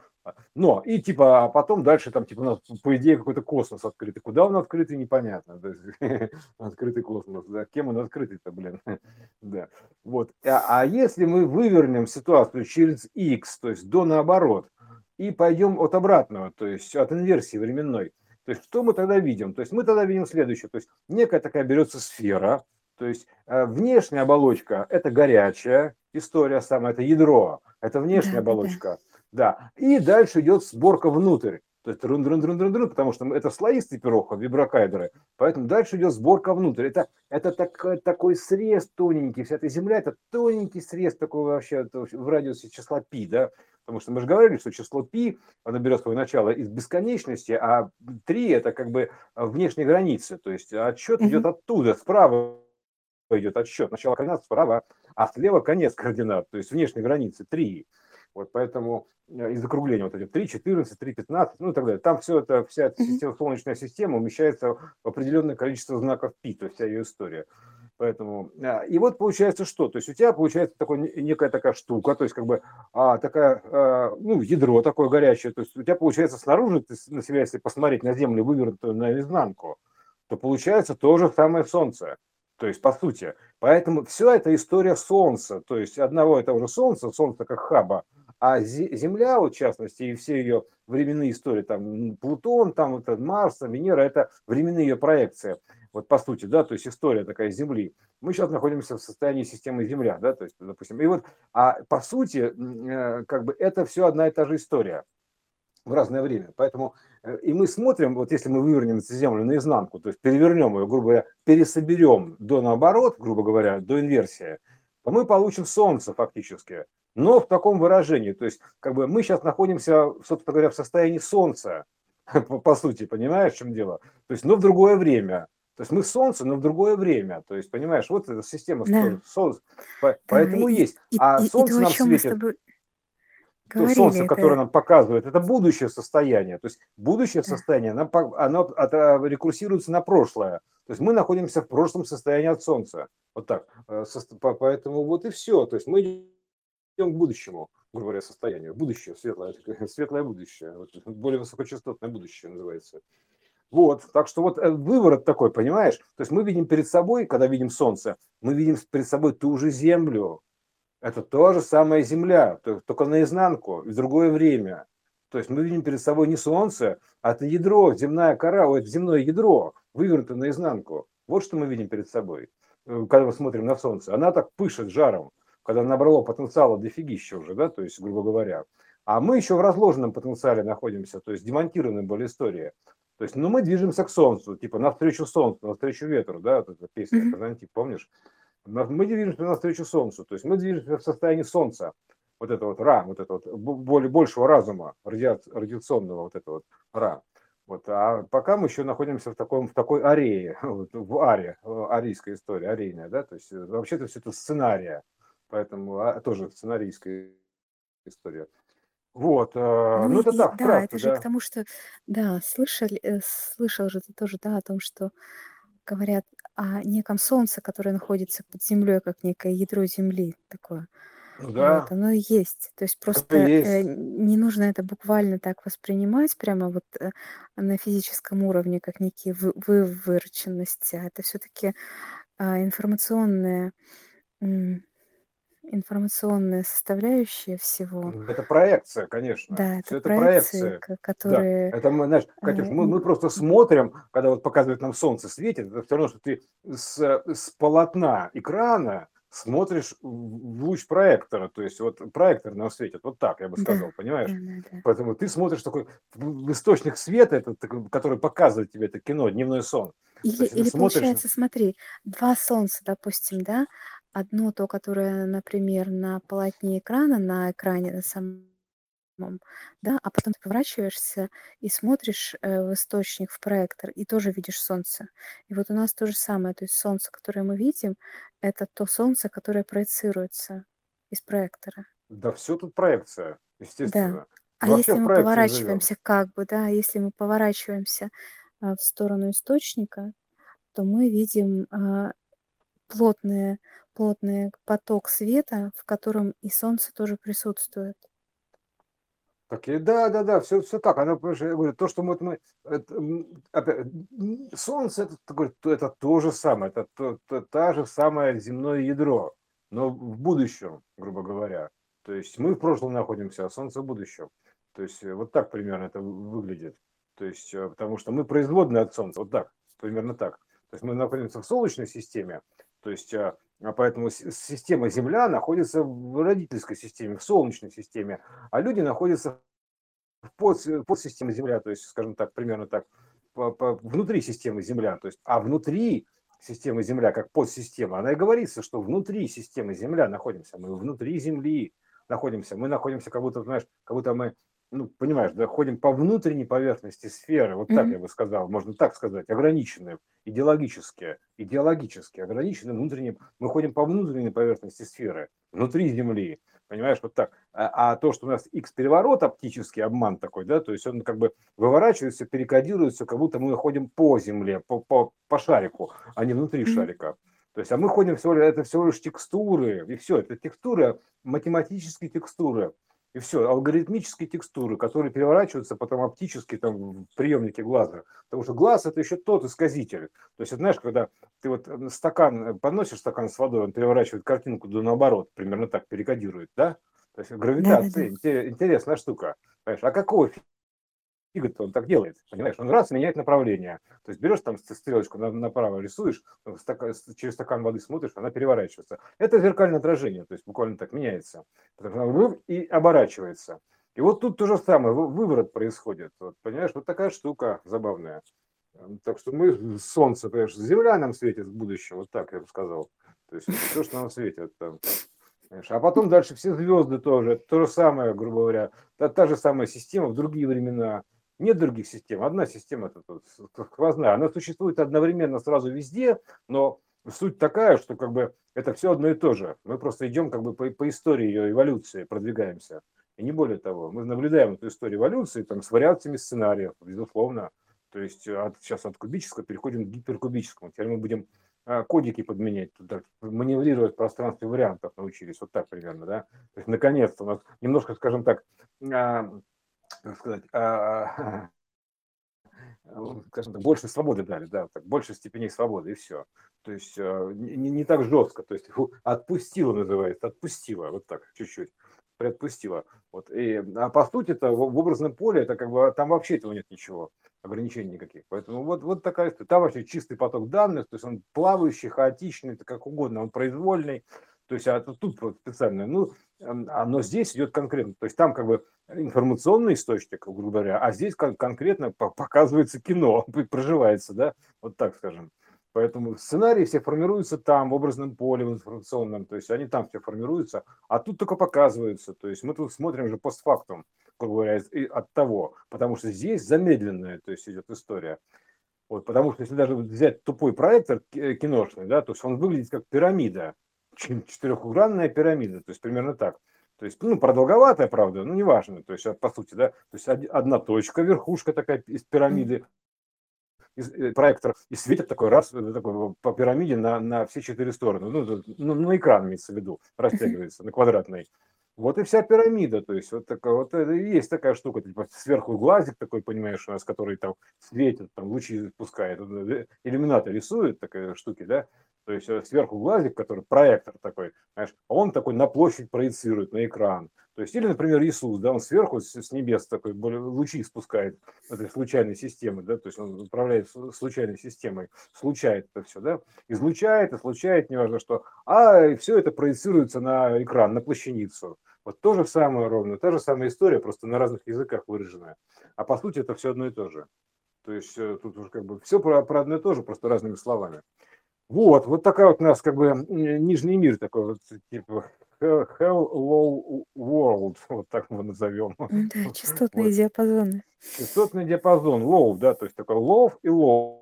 Но, и типа, а потом дальше там, типа, у нас, по идее, какой-то космос открытый. Куда он открытый, непонятно. То есть, открытый космос, да. Кем он открытый-то, блин. да. Вот. А, а если мы вывернем ситуацию через X, то есть до наоборот, и пойдем от обратного, то есть от инверсии временной, то есть что мы тогда видим? То есть мы тогда видим следующее. То есть некая такая берется сфера, то есть э, внешняя оболочка – это горячая история самая, это ядро, это внешняя да, оболочка. Да. да. И дальше идет сборка внутрь. То есть рун рун рун рун рун потому что это слоистый пирог, виброкайдеры. Поэтому дальше идет сборка внутрь. Это, это так, такой срез тоненький. Вся эта земля – это тоненький срез такой вообще в радиусе числа пи, да. Потому что мы же говорили, что число π, оно берет свое начало из бесконечности, а 3 это как бы внешняя граница. То есть отсчет mm-hmm. идет оттуда, справа идет отсчет. Начало координат справа, а слева конец координат, то есть внешней границы 3. Вот поэтому э, из закругления вот эти 3, 14, 3, 15, ну и так далее. Там все это, вся эта система, солнечная система умещается в определенное количество знаков π, то есть вся ее история. Поэтому, а, и вот получается что? То есть у тебя получается такой, некая такая штука, то есть как бы а, такая, а, ну, ядро такое горячее, то есть у тебя получается снаружи, ты на себя, если посмотреть на Землю вывернутую наизнанку, то получается то же самое Солнце. То есть, по сути. Поэтому все это история Солнца, то есть одного и того же Солнца, Солнце как хаба, а Земля, вот, в частности, и все ее временные истории, там Плутон, там вот Марс, Венера, это временные ее проекции вот по сути, да, то есть история такая Земли. Мы сейчас находимся в состоянии системы Земля, да, то есть, допустим, и вот, а по сути, э, как бы это все одна и та же история в разное время. Поэтому э, и мы смотрим, вот если мы вывернем эту Землю наизнанку, то есть перевернем ее, грубо говоря, пересоберем до наоборот, грубо говоря, до инверсии, то мы получим Солнце фактически, но в таком выражении. То есть, как бы мы сейчас находимся, собственно говоря, в состоянии Солнца, по, по сути, понимаешь, в чем дело? То есть, но в другое время. То есть мы Солнце, но в другое время. То есть, понимаешь, вот эта система да. Солнца. Поэтому да, есть. И, а и, Солнце и то, нам светит. То солнце, это... которое нам показывает, это будущее состояние. То есть будущее да. состояние, оно, оно, оно рекурсируется на прошлое. То есть мы находимся в прошлом состоянии от Солнца. Вот так. Э, поэтому вот и все. То есть мы идем к будущему, грубо говоря, состоянию. Будущее, светлое, светлое будущее. более высокочастотное будущее называется. Вот, так что вот э, выворот такой, понимаешь? То есть мы видим перед собой, когда видим Солнце, мы видим перед собой ту же Землю. Это то же самая Земля, только наизнанку, в другое время. То есть мы видим перед собой не Солнце, а это ядро, земная кора, это земное ядро, вывернуто наизнанку. Вот что мы видим перед собой, э, когда мы смотрим на Солнце. Она так пышет жаром, когда набрало потенциала дофигища уже, да, то есть, грубо говоря. А мы еще в разложенном потенциале находимся, то есть демонтированная была история. То есть, ну, мы движемся к Солнцу, типа навстречу Солнцу, навстречу ветру, да, вот эта песня mm-hmm. Казантип, помнишь? Мы движемся навстречу Солнцу, то есть мы движемся в состоянии Солнца, вот это вот ра, вот это вот более большего разума, ради, радиационного вот этого вот ра. Вот, а пока мы еще находимся в, таком, в такой арее, вот, в аре, арийская история, арейная, да, то есть э, вообще-то все это сценария, поэтому а, тоже сценарийская история. Вот, э, ну, Ну это и так, да, это вкратце, же к да. тому, что, да, слышали, э, слышал же ты тоже, да, о том, что говорят о неком солнце, которое находится под землей, как некое ядро Земли такое. Ну Вот, да, оно и есть. То есть это просто э, есть. не нужно это буквально так воспринимать, прямо вот э, на физическом уровне, как некие вы- вывороченности, а это все-таки информационная м, информационная составляющая всего. Это проекция, конечно. Да, Все это это проекции, проекция. ко Да, которые, это мы, знаешь, а, Катюш, мы, мы просто смотрим, когда вот показывает нам солнце светит, это все равно, что ты с, с полотна экрана смотришь в луч проектора, то есть вот проектор нам светит, вот так я бы Да, сказал, понимаешь? да-да-да. Поэтому ты смотришь такой в источник света, этот, который показывает тебе это кино, дневной сон. Или есть или смотришь, получается, смотри, 2 солнца, допустим, да, одно то, которое, например, на полотне экрана, на экране на самом, да, а потом ты поворачиваешься и смотришь, э, в источник, в проектор, и тоже видишь солнце. И вот у нас то же самое, то есть солнце, которое мы видим, это то солнце, которое проецируется из проектора. да все тут проекция, Да. естественно. А Мы вообще если мы проекции живем. поворачиваемся как бы, да, если мы поворачиваемся, а, в сторону источника, то мы видим, плотное плотный поток света, в котором и солнце тоже присутствует. Так да, да, да, все, все так. Понимаешь, я говорю, то, что вот мы, это, опять, Солнце, это, это то же самое, это то, то- та же самое земное ядро, но в будущем, грубо говоря. То есть мы в прошлом находимся, а Солнце в будущем. То есть э, вот так примерно это вы- выглядит. То есть, э, потому что мы производные от Солнца, вот так, примерно так. То есть мы находимся в Солнечной системе, то есть а, а поэтому система Земля находится в родительской системе, в Солнечной системе, а люди находятся в под, подсистеме Земля, то есть, скажем так, примерно так, внутри системы Земля, то есть, а внутри системы Земля, как подсистема, она и говорится, что внутри системы Земля находимся, мы внутри Земли находимся, мы находимся как будто, знаешь, как будто мы, ну, понимаешь, да, ходим по внутренней поверхности сферы, вот так Мгм. я бы сказал, можно так сказать, ограниченные, идеологически, идеологически ограниченные внутренним, мы ходим по внутренней поверхности сферы, внутри Земли, понимаешь, вот так. А, а то, что у нас X-переворот оптический, обман такой, да, то есть он как бы выворачивается, перекодируется, как будто мы ходим по земле, по, по, по шарику, а не внутри Мгм. шарика. То есть, а мы ходим всего лишь, это всего лишь текстуры, и все, это текстуры, математические текстуры, и все, алгоритмические текстуры, которые переворачиваются потом оптически там в приемнике глаза. Потому что глаз это еще тот исказитель. То есть, знаешь, когда ты вот э, стакан, э, подносишь стакан с водой, он переворачивает картинку да наоборот, примерно так перекодирует, да? То есть гравитация, Да-да-да. инте- интересная штука. Понимаешь? А какого фига-то он так делает? Понимаешь? Он раз меняет направление. То есть берешь там ст- стрелочку на- направо рисуешь, в стака- с- через стакан воды смотришь, она переворачивается. Это зеркальное отражение, то есть буквально так меняется. Потому что и оборачивается. И вот тут то же самое, вы- выворот происходит. Вот, понимаешь, вот такая штука забавная. Эм, Так что мы, солнце, понимаешь, земля нам светит в будущем, вот так я бы сказал. То есть все, что нам светит. Там. А потом дальше все звезды тоже, то же самое, грубо говоря, та, та же самая система в другие времена. Нет других систем, одна система это сквозная. Она существует одновременно сразу везде, но суть такая, что как бы это все одно и то же. Мы просто идем как бы по, по истории ее эволюции, продвигаемся. И не более того, мы наблюдаем эту историю эволюции там, с вариациями сценариев, безусловно. То есть от, сейчас от кубического переходим к гиперкубическому. Теперь мы будем а, кодики подменять, туда, маневрировать в пространстве вариантов научились, вот так примерно, да. То есть наконец-то у нас немножко, скажем так, а, как сказать, а, скажем так, больше свободы дали, да, так, больше степеней свободы, и все. То есть а, не, не так жестко, то есть отпустила называется, отпустила, вот так, чуть-чуть, приотпустила. Вот, и, а по сути это в, в образном поле, это как бы, там вообще этого нет ничего, ограничений никаких. Поэтому вот, вот такая история. Там вообще чистый поток данных, то есть он плавающий, хаотичный, это как угодно, он произвольный, то есть а тут, вот специально, ну, а, но здесь идет конкретно, то есть там как бы информационный источник, грубо говоря, а здесь кон- конкретно по- показывается кино, проживается, да, вот так скажем. Поэтому сценарии все формируются там, в образном поле, в информационном, то есть они там все формируются, а тут только показываются, то есть мы тут смотрим же постфактум, грубо говоря, от того, потому что здесь замедленная, то есть идет история. Вот, потому что если даже взять тупой проектор ки- киношный, да, то есть он выглядит как пирамида, ч- четырехугранная пирамида, то есть примерно так. То есть, ну, продолговатая, правда, ну, неважно, то есть, а, по сути, да, то есть од- одна точка, верхушка такая из пирамиды, из, э, проектор, и светит такой раз, э, такой, по пирамиде на, на все четыре стороны, ну, ну, на экран имеется в виду, растягивается на квадратный. Вот и вся пирамида, то есть вот такая вот и есть такая штука, типа сверху глазик такой, понимаешь, у нас, который там светит, там лучи пускает, э, иллюминатор рисует такие штуки, да, То есть э, сверху глазик, который проектор такой, знаешь, он такой на площадь проецирует, на экран. То есть, или, например, Иисус, да, он сверху с небес такой лучи спускает этой случайной системы, да, то есть он управляет случайной системой, случает это все, да, излучает и случает, неважно что, а все это проецируется на экран, на плащаницу. Вот то же самое ровно, та же самая история, просто на разных языках выраженная. А по сути это все одно и то же. То есть э, тут уже как бы все про, про одно и то же, просто разными словами. Вот, вот такая вот у нас как бы нижний мир такой вот, типа Hello World, вот так мы назовем. Да, частотные вот. диапазоны. Частотный диапазон, low, да, то есть такой low и low.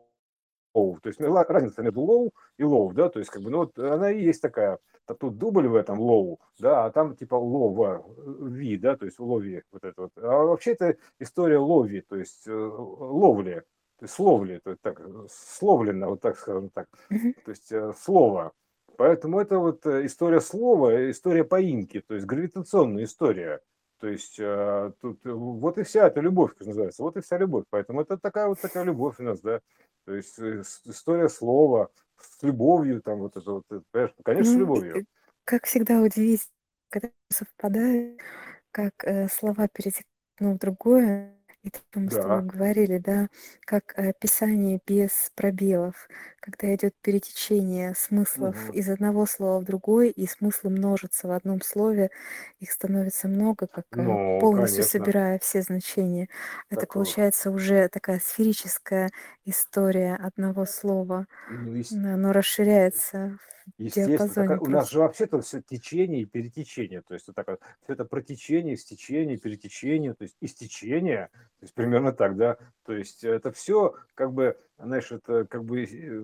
То есть разница между low и low, да, то есть как бы, ну вот она и есть такая. Тут дубль в этом low, да, а там типа low, V, да, то есть лови вот это вот. А вообще это история лови, то есть э, ловли, словли, то есть так, словлено, вот так скажем так, то есть э, слово. Поэтому это вот э, история слова, история поимки, то есть гравитационная история. То есть э, тут вот и вся эта любовь, как называется, вот и вся любовь. Поэтому это такая вот такая любовь у нас, да. То есть история слова с любовью, там вот это вот, понимаешь, конечно, с ну, любовью. Как всегда удивительно, когда совпадают, как слова перетекают одно в другое, это мы с тобой говорили, да, как э, писание без пробелов, когда идет перетечение смыслов Мгм. из одного слова в другой, и смыслы множатся в одном слове, их становится много, как э, Ну, полностью конечно. собирая все значения. Это Такого. получается уже такая сферическая история одного слова. Ну, ес- Оно расширяется естественно, такая- у нас же вообще-то все течение и перетечение. То есть вот так вот, все это протечение, стечение, перетечение, то есть истечение, то есть примерно так, да. То есть это все как бы знаешь, это как бы э,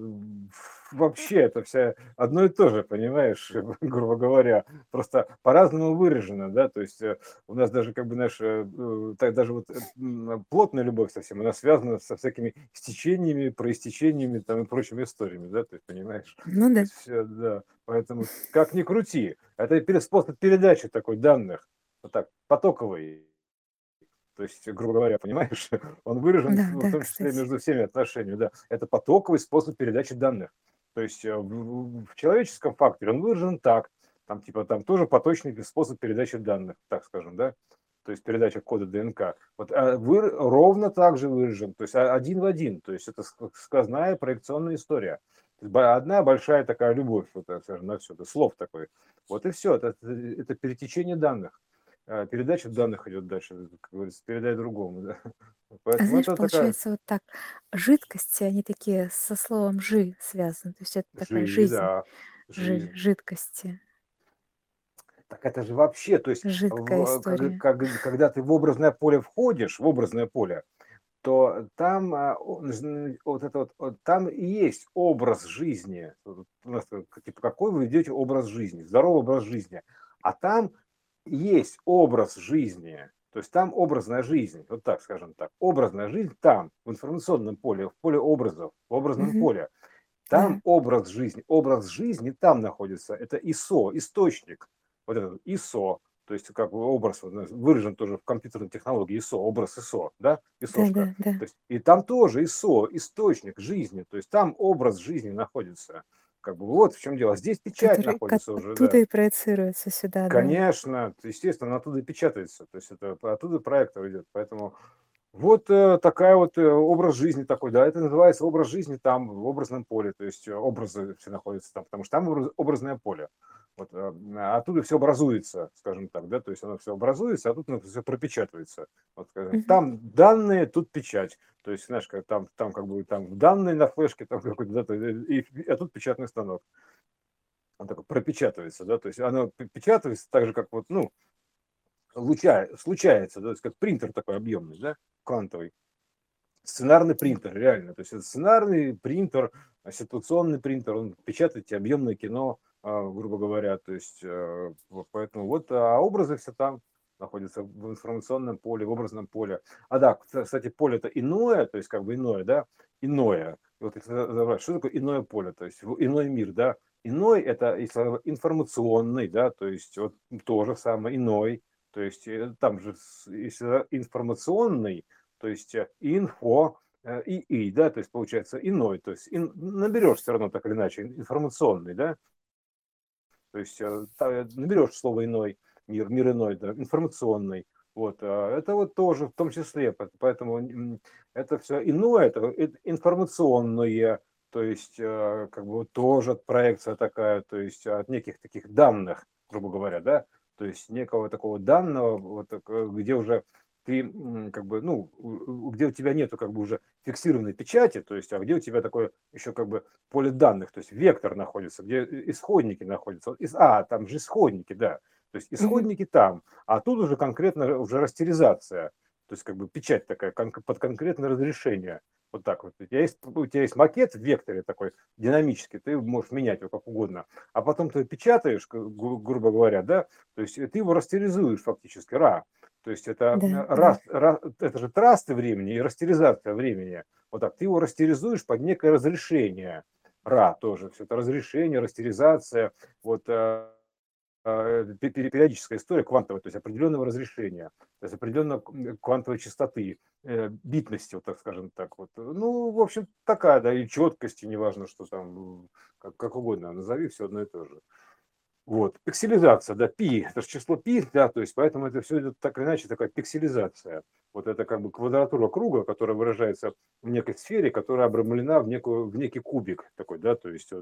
вообще это вся одно и то же, понимаешь, грубо говоря, просто по-разному выражено, да, то есть э, у нас даже как бы наша, э, так, даже вот плотная любовь совсем, она связана со всякими стечениями, проистечениями там и прочими историями, да, то есть понимаешь, Ну да. все, да, поэтому как ни крути, это способ передачи такой данных, вот так, потоковый, то есть, грубо говоря, понимаешь, он выражен Да, в да, том числе кстати. между всеми отношениями. Да. Это потоковый способ передачи данных. То есть э, в, человеческом факторе он выражен так, там типа там тоже поточный способ передачи данных, так скажем, да, то есть передача кода ДНК. Вот а вы, ровно так же выражен, то есть а, один в один, то есть это сквозная проекционная история. Одна большая такая любовь, вот, скажем, на все, это слов такой. Вот и все, это, это перетечение данных. А, передача данных идет дальше, как говорится, передай другому, да. Поэтому знаешь, это такая получается вот так, жидкости, они такие со словом «жи» связаны, то есть это такая жи, жизнь, да, жи, жизнь. жидкости, Так это же вообще, то есть, жидкая в- как- история. как- когда ты в образное поле входишь, в образное поле, то там а, вот это вот, вот там и есть образ жизни. Как- типа какой вы ведете образ жизни, здоровый образ жизни. А там есть образ жизни, то есть там образная жизнь, вот так скажем так, образная жизнь там, в информационном поле, в поле образов, в образном Мгм. поле. Да. Там образ жизни, образ жизни там находится, это ИСО, источник, вот этот ИСО, то есть как бы образ выражен тоже в компьютерной технологии ИСО, образ ИСО, да, Да, ИСОшка. да, да. То есть, и там тоже ИСО, источник жизни, то есть там образ жизни находится. Как бы вот в чем дело. Здесь печать Который находится уже, да. оттуда и проецируется сюда, да. Конечно, естественно, она оттуда и печатается, то есть это оттуда проектор идет, поэтому вот э, такая вот э, образ жизни такой, да, это называется образ жизни там в образном поле, то есть образы все находятся там, потому что там образ- образное поле, вот э, оттуда все образуется, скажем так, да, то есть оно все образуется, а тут все пропечатывается, вот, скажем, Мгм. там данные, тут печать, то есть знаешь, как там там как бы там данные на флешке, там какой-то, да, то есть, и, а тут печатный станок он такой пропечатывается, да, то есть оно пе- печатается так же, как вот, ну, луча, случается, да, то есть как принтер такой объемный, да, квантовый. Сценарный принтер, реально. То есть это сценарный принтер, ситуационный принтер, он печатает объемное кино, грубо говоря. То есть э, поэтому вот а образы все там находятся в информационном поле, в образном поле. А да, кста- кстати, поле это иное, то есть как бы иное, да, иное. И вот если разобрать, что такое иное поле, то есть иной мир, да, иной это информационный, да, то есть вот то же самое, иной, то есть э, там же если информационный, то есть э, инфо, и и, да, то есть получается иной, то есть ин, наберешь все равно так или иначе информационный, да, то есть э, наберешь слово иной, мир, мир иной, да, информационный, вот, а это вот тоже в том числе, поэтому это все иное, это информационное, то есть э, как бы тоже проекция такая, то есть от неких таких данных, грубо говоря, да, то есть некого такого данного, вот, э, где уже ты как бы, ну, где у тебя нету как бы уже фиксированной печати, то есть, а где у тебя такое еще как бы поле данных, то есть вектор находится, где исходники находятся. А, там же исходники, да. То есть исходники mm-hmm. там, а тут уже конкретно уже растеризация, то есть как бы печать такая под конкретное разрешение. Вот так вот. У тебя, есть, у тебя есть макет в векторе такой динамический, ты можешь менять его как угодно. А потом ты печатаешь, грубо говоря, да, то есть ты его растеризуешь фактически, ра. То есть это, да, раз, да. Раз, это же трасты времени и растеризация времени. Вот так, ты его растеризуешь под некое разрешение. Ра тоже, все это разрешение, растеризация, вот э, Э, периодическая история квантовая, то есть определенного разрешения, то есть определенной квантовой частоты, э, битности, вот так скажем так. Вот. Ну, в общем, такая, да, и четкости, неважно, что там, как, как угодно назови, все одно и то же. Вот, пикселизация, да, пи, это же число пи, да, то есть поэтому это все идет так или иначе, такая пикселизация. Вот это как бы квадратура круга, которая выражается в некой сфере, которая обрамлена в, некую, в некий кубик такой, да, то есть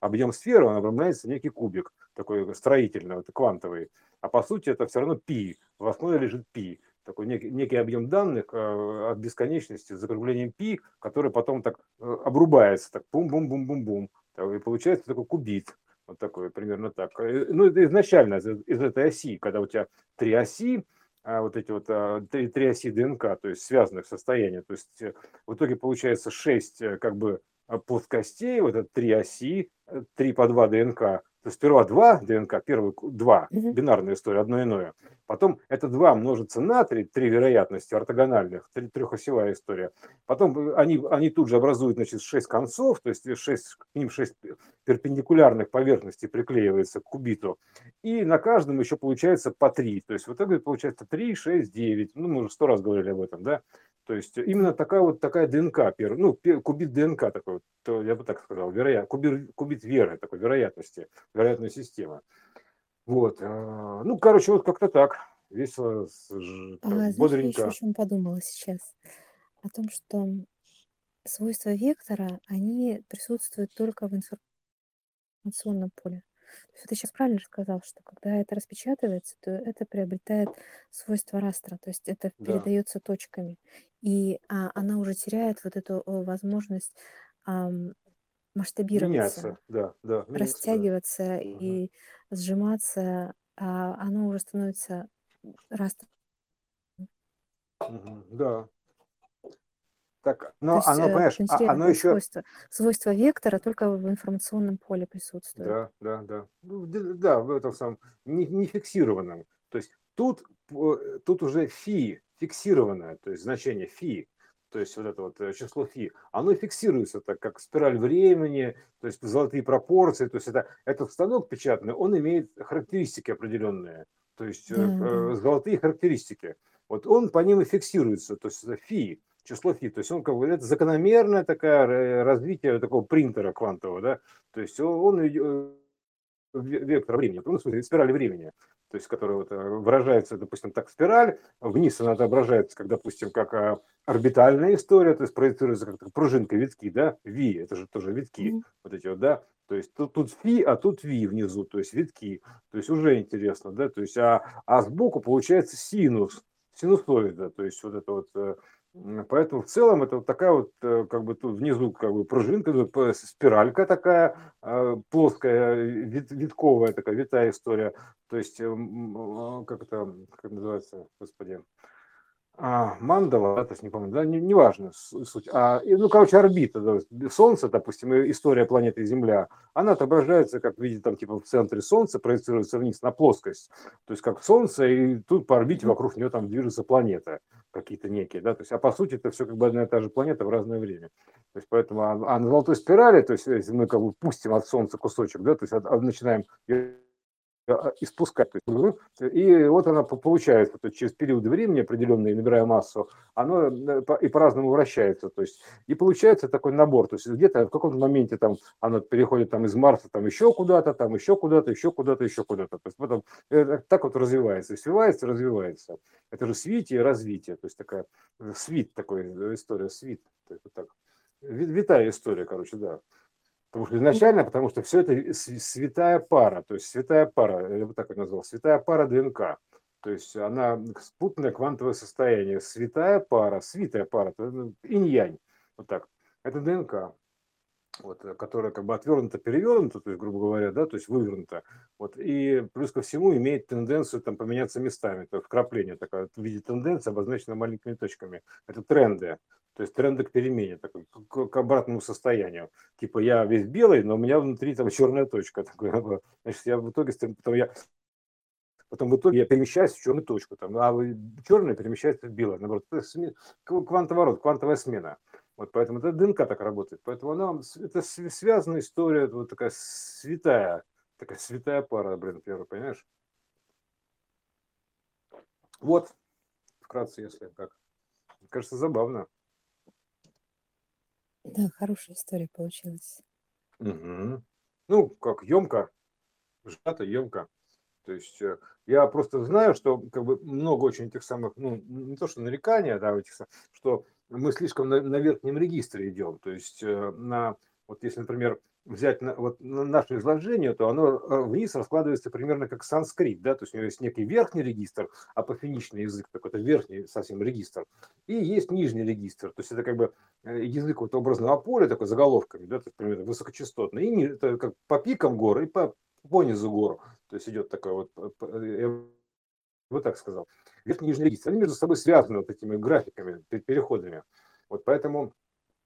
объем сферы, он обрамляется в некий кубик, такой строительный, вот, квантовый. А по сути это все равно пи, в основе лежит пи, такой некий, некий объем данных э, от бесконечности с закруглением пи, который потом так э, обрубается, так бум-бум-бум-бум-бум, и получается такой кубит. Вот такое, примерно так. Э, ну, это изначально из, из этой оси, когда у тебя три оси, а вот эти вот а, три, три оси ДНК, то есть связанных состояний. То есть э, в итоге получается шесть э, как бы плоскостей, вот это три оси, три по два ДНК, то есть сперва два ДНК, первый два, бинарная история, одно иное. Потом это два множится на три, три вероятности ортогональных, три, трехосевая история. Потом они, они тут же образуют значит, шесть концов, то есть шесть, к ним шесть перпендикулярных поверхностей приклеивается к кубиту. И на каждом еще получается по три. То есть в итоге получается три, шесть, девять. Ну, мы уже сто раз говорили об этом, да? То есть именно такая вот такая ДНК, ну, кубит ДНК такой, я бы так сказал, вероят, кубит веры, такой вероятности, вероятная система. Вот. А, ну, короче, вот как-то так. Весело, а, бодренько. Я еще о чем подумала сейчас? О том, что свойства вектора, они присутствуют только в информационном поле. То есть ты сейчас правильно сказал, что когда это распечатывается, то это приобретает свойства растра, то есть это Да. передается точками. И а, она уже теряет вот эту возможность ам, масштабироваться, Меняться, да, да, меняться, да. растягиваться Мгм. и сжиматься, а оно уже становится растр. Мгм. Да. Так, То но есть оно, э, понимаешь, очень а, оно интересное еще, свойство. Свойство вектора только в информационном поле присутствует. да, да, да, Ну, да, в этом самом не, не фиксированном. То есть тут, э, тут уже фи фиксированное, то есть значение фи, то есть вот это вот э, число фи, оно фиксируется так, как спираль времени, то есть золотые пропорции, то есть это, этот станок печатный, он имеет характеристики определенные, то есть э, золотые характеристики. Вот он по ним и фиксируется, то есть это фи число фи. То есть он как бы это закономерное такое развитие такого принтера квантового, да. То есть он, он вектор времени, ну, в смысле, спираль времени, то есть, которая вот э, выражается, допустим, так спираль, вниз она отображается, как, допустим, как а, орбитальная история, то есть проецируется как пружинка витки, да, ви, это же тоже витки, mm-hmm. вот эти вот, да, то есть тут, тут фи, а тут ви внизу, то есть витки, то есть уже интересно, да, то есть, а, а сбоку получается синус, синусоида, то есть вот это вот э, Поэтому в целом это вот такая вот, э, как бы тут внизу как бы пружинка, спиралька такая э, плоская, вит, витковая такая, витая история. То есть, э, как это, как называется, господи, а, мандала, да, то есть не помню, да, неважно не суть. А, ну, короче, орбита, да, Солнце, допустим, история планеты Земля, она отображается, как видите, там, типа, в центре Солнца, проецируется вниз на плоскость. То есть, как Солнце, и тут по орбите вокруг нее там движется планета какие-то некие, да, то есть, а по сути это все как бы одна и та же планета в разное время. То есть, поэтому, а, а на золотой спирали, то есть, если мы как бы пустим от Солнца кусочек, да, то есть, от, от, начинаем а, испускать. И вот она получается, то есть через периоды времени определенные, набирая массу, оно э, и по-разному вращается. То есть, и получается такой набор. То есть где-то в каком-то моменте там оно переходит там из Марса там еще куда-то, там еще куда-то, еще куда-то, еще куда-то. То есть потом это, так вот развивается, свивается, развивается. Это же свитие и развитие. То есть такая э, свит такой э, история, свит. Так. Витая история, короче, да. Потому что изначально, потому что все это святая пара, то есть святая пара, я бы так это назвал, святая пара ДНК. То есть она спутанное квантовое состояние. Святая пара, святая пара, ну, инь-янь, вот так. Это ДНК, вот, которая как бы отвернута, перевернута, то есть, грубо говоря, да, то есть вывернута. Вот, и плюс ко всему имеет тенденцию там поменяться местами. То вкрапление такое в виде тенденции, обозначено маленькими точками. Это тренды. То есть тренды к перемене, такой, к, к обратному состоянию. Типа я весь белый, но у меня внутри там черная точка. Такой, значит, я в итоге, потом я потом в итоге я перемещаюсь в черную точку, там, а черная перемещается в белое, наоборот, это квантоворот, квантовая смена. Вот поэтому это ДНК так работает. Поэтому она, это связанная история, вот такая святая, такая святая пара, блин, первый, понимаешь? Вот, вкратце, если как. Кажется, забавно. Да, хорошая история получилась. Угу. Ну, как емко, сжато, емко. То есть э, я просто знаю, что как бы много очень этих самых, ну, не то что нарекания, да, этих, что мы слишком на, на верхнем регистре идем. То есть э, на, вот если, например, взять на, вот, на наше изложение, то оно э, вниз раскладывается примерно как санскрит, да, то есть у него есть некий верхний регистр, апофеничный язык, такой это верхний совсем регистр, и есть нижний регистр, то есть это как бы э, язык вот образного поля, такой заголовками, да, то есть, примерно высокочастотный, и это как по пикам гор и по, по низу гор, то есть идет такой вот, я вот так сказал, верхний и нижний регистр, они между собой связаны вот этими графиками, переходами, вот поэтому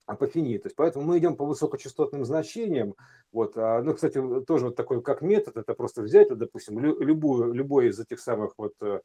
апофении. То есть поэтому мы идем по высокочастотным значениям. Вот, а, ну, кстати, тоже вот такой как метод, это просто взять, вот, допустим, любую, любой из этих самых вот э,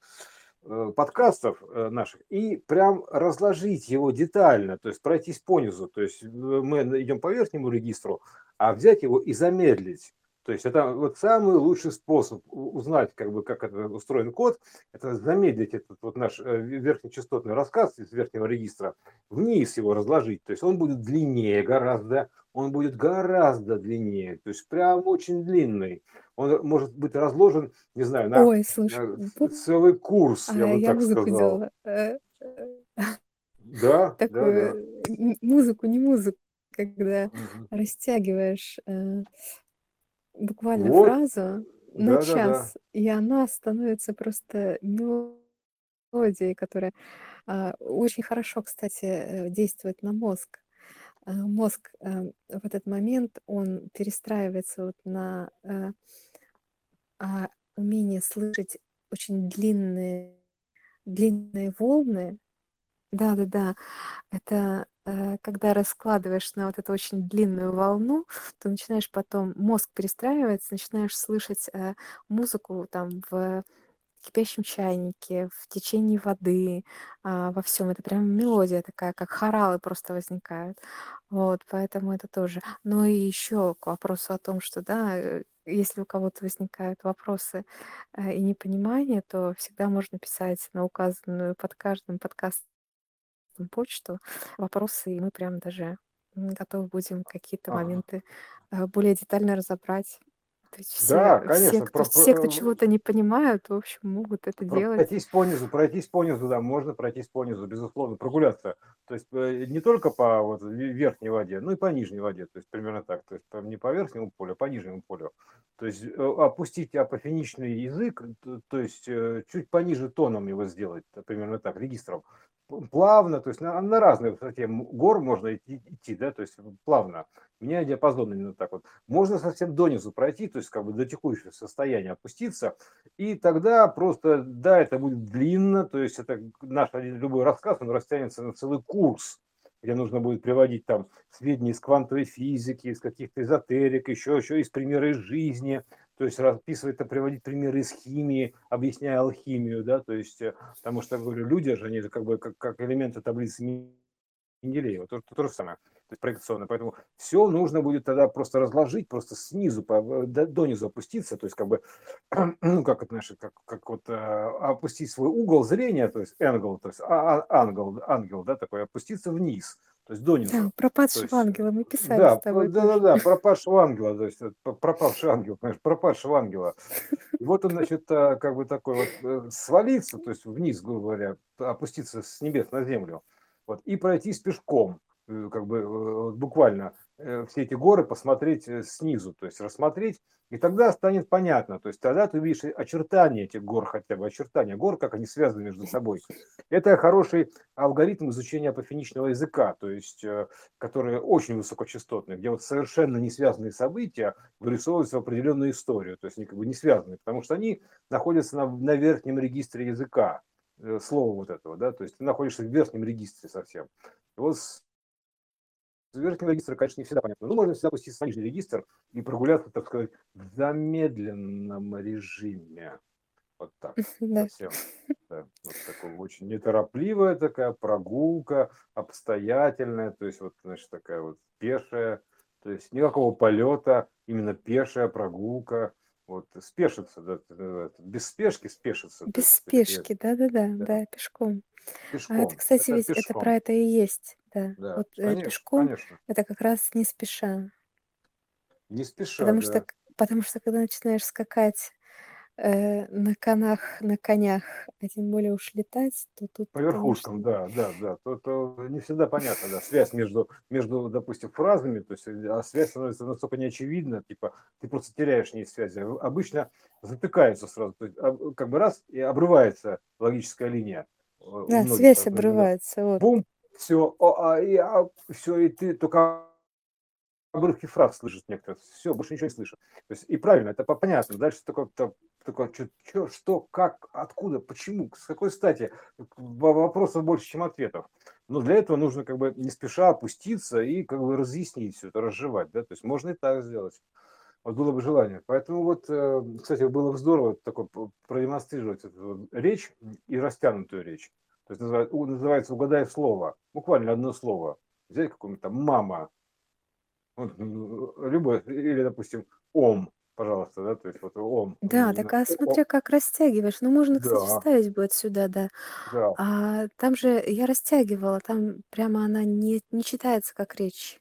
э, подкастов э, наших и прям разложить его детально, то есть пройтись по низу. То есть мы идем по верхнему регистру, а взять его и замедлить. То есть это вот самый лучший способ узнать, как бы, как это устроен код, это замедлить этот вот наш э, верхнечастотный рассказ из верхнего регистра, вниз его разложить. То есть он будет длиннее гораздо, он будет гораздо длиннее, то есть прям очень длинный. Он может быть разложен, не знаю, на, Ой, слушай, на целый курс, а, я бы я так сказал. Э, Да, да, да. Такую музыку, не музыку, когда Мгм. растягиваешь э, буквально Вот, фразу на да, да, да. час, и она становится просто мелодией, которая а, очень хорошо, кстати, э, действует на мозг. А, Мозг э, в этот момент, он перестраивается вот на э, а, умение слышать очень длинные, длинные волны. Да-да-да, это э, когда раскладываешь на вот эту очень длинную волну, то начинаешь потом, мозг перестраивается, начинаешь слышать э, музыку там в кипящем чайнике, в течении воды, а, во всем. Это прям мелодия такая, как хоралы просто возникают. Вот, поэтому это тоже. Ну и еще к вопросу о том, что, да, э, если у кого-то возникают вопросы э, и непонимание, то всегда можно писать на указанную под каждым подкастом почту вопросы, и мы прям даже готовы будем какие-то Ага. моменты э, более детально разобрать. То есть все, Да, все, конечно, кто, про- все, кто чего-то не понимают, в общем, могут это Про- делать. Пройтись по низу, пройтись по низу, да, можно пройтись по низу, безусловно, прогуляться. То есть э, не только по вот, ве- верхней воде, но и по нижней воде, то есть примерно так. То есть не по верхнему полю, а по нижнему полю. То есть э, опустить апофеничный язык, то, есть чуть пониже тоном его сделать, примерно так, регистром. Плавно, то есть на, на разной высоте гор можно идти, идти, да, то есть плавно, меняя диапазон именно так вот. Можно совсем донизу пройти, то есть как бы до текущего состояния опуститься, и тогда просто, да, это будет длинно, то есть это наш один любой рассказ, он растянется на целый курс, где нужно будет приводить там сведения из квантовой физики, из каких-то эзотерик, еще, еще из примера из жизни, то есть расписывать, это приводить примеры из химии, объясняя алхимию, да, то есть, э, потому что, говорю, люди же, они же как бы как, как элементы таблицы Менделеева, то, то, то же самое, проекционно. Поэтому все нужно будет тогда просто разложить, просто снизу по, до, донизу опуститься, то есть как бы, ну как это, знаешь, как, как вот а, опустить свой угол зрения, то есть ангел, то есть а, а, ангел, ангел, да, такой, опуститься вниз, то есть донизу. Да, пропадшего есть, ангела мы писали да, с тобой. Да, да, да, пропавшего ангела, то есть пропавший ангел, понимаешь, пропавшего ангела. И вот он, значит, как бы такой вот э, свалиться, то есть вниз, грубо говоря, опуститься с небес на землю, вот, и пройтись пешком, э, как бы э, буквально э, все эти горы посмотреть снизу, то есть рассмотреть, и тогда станет понятно, то есть тогда ты увидишь очертания этих гор хотя бы, очертания гор, как они связаны между собой. Это хороший алгоритм изучения апофеничного языка, то есть который очень высокочастотный, где вот совершенно не связанные события вырисовываются в определенную историю, то есть они как бы не связаны, потому что они находятся на, на верхнем регистре языка, Э, слова вот этого, да, то есть ты находишься в верхнем регистре совсем. И вот верхнего регистра, конечно, не всегда понятно. Ну, можно всегда пуститься в нижний регистр и прогуляться, так сказать, в замедленном режиме. Вот так. Да. Совсем. Да. Вот такая очень неторопливая такая прогулка, обстоятельная, то есть вот, значит, такая вот пешая, то есть никакого полета, именно пешая прогулка, вот спешится, да, без спешки спешится. Без спешки, да-да-да, да, да, пешком. Пешком. А это, кстати, это ведь пешком. это про это и есть, да. да. Вот э, конечно, пешком конечно. это как раз не спеша. Не спеша, потому да. что, потому что когда начинаешь скакать э, на конях, на конях, а тем более уж летать, то тут... По верхушкам, конечно... да, да, да. То, то не всегда понятно, да, связь между, между, допустим, фразами, то есть а связь становится настолько неочевидна, типа ты просто теряешь нить связи. Обычно затыкаются сразу, то есть, как бы раз и обрывается логическая линия. Да, связь обрывается. Вот. Бум, все, а, и, а, все, и ты только обрывки фраз слышишь некоторые, все, больше ничего не есть, и правильно, это понятно. Дальше такое, такое что, что, что, как, откуда, почему, с какой стати. Вопросов больше, чем ответов. Но для этого нужно как бы не спеша опуститься и как бы разъяснить все это, разжевать. Да? То есть можно и так сделать. Вот было бы желание. Поэтому вот, э, кстати, было бы здорово такой продемонстрировать эту речь и растянутую речь. То есть называется, называется «Угадай слово». Буквально одно слово. Взять какую-нибудь там «мама», вот, любое, или, допустим, ом, пожалуйста, да, то есть вот ом. Да, так а смотря как растягиваешь. Ну, можно, кстати, Да, вставить будет сюда, да. да. А там же я растягивала, там прямо она не, не читается как речь.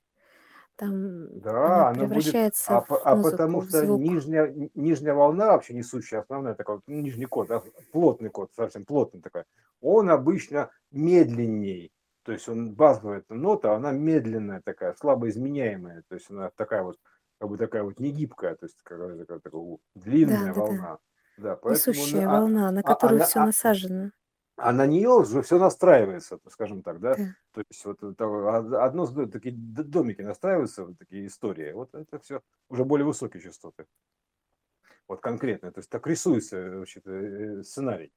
Там она Да, она будет, превращается а, в по- а музыку, потому в что звук. нижняя, нижняя волна, вообще несущая, основная такая, вот, нижний код, да, плотный код, совсем плотный такой, он обычно медленней. То есть он базовая эта нота, она медленная такая, слабо изменяемая. То есть она такая вот, как бы такая вот негибкая, то есть какая такая, такая длинная Да, да, да. волна. Да, поэтому Несущая а, волна, на а, которую она, все а, насажено. А на нее уже все настраивается, скажем так, да. То есть вот это одно такие домики настраиваются, вот такие истории. Вот это все уже более высокие частоты. Вот конкретно. То есть так рисуется э, вообще э, сценарий.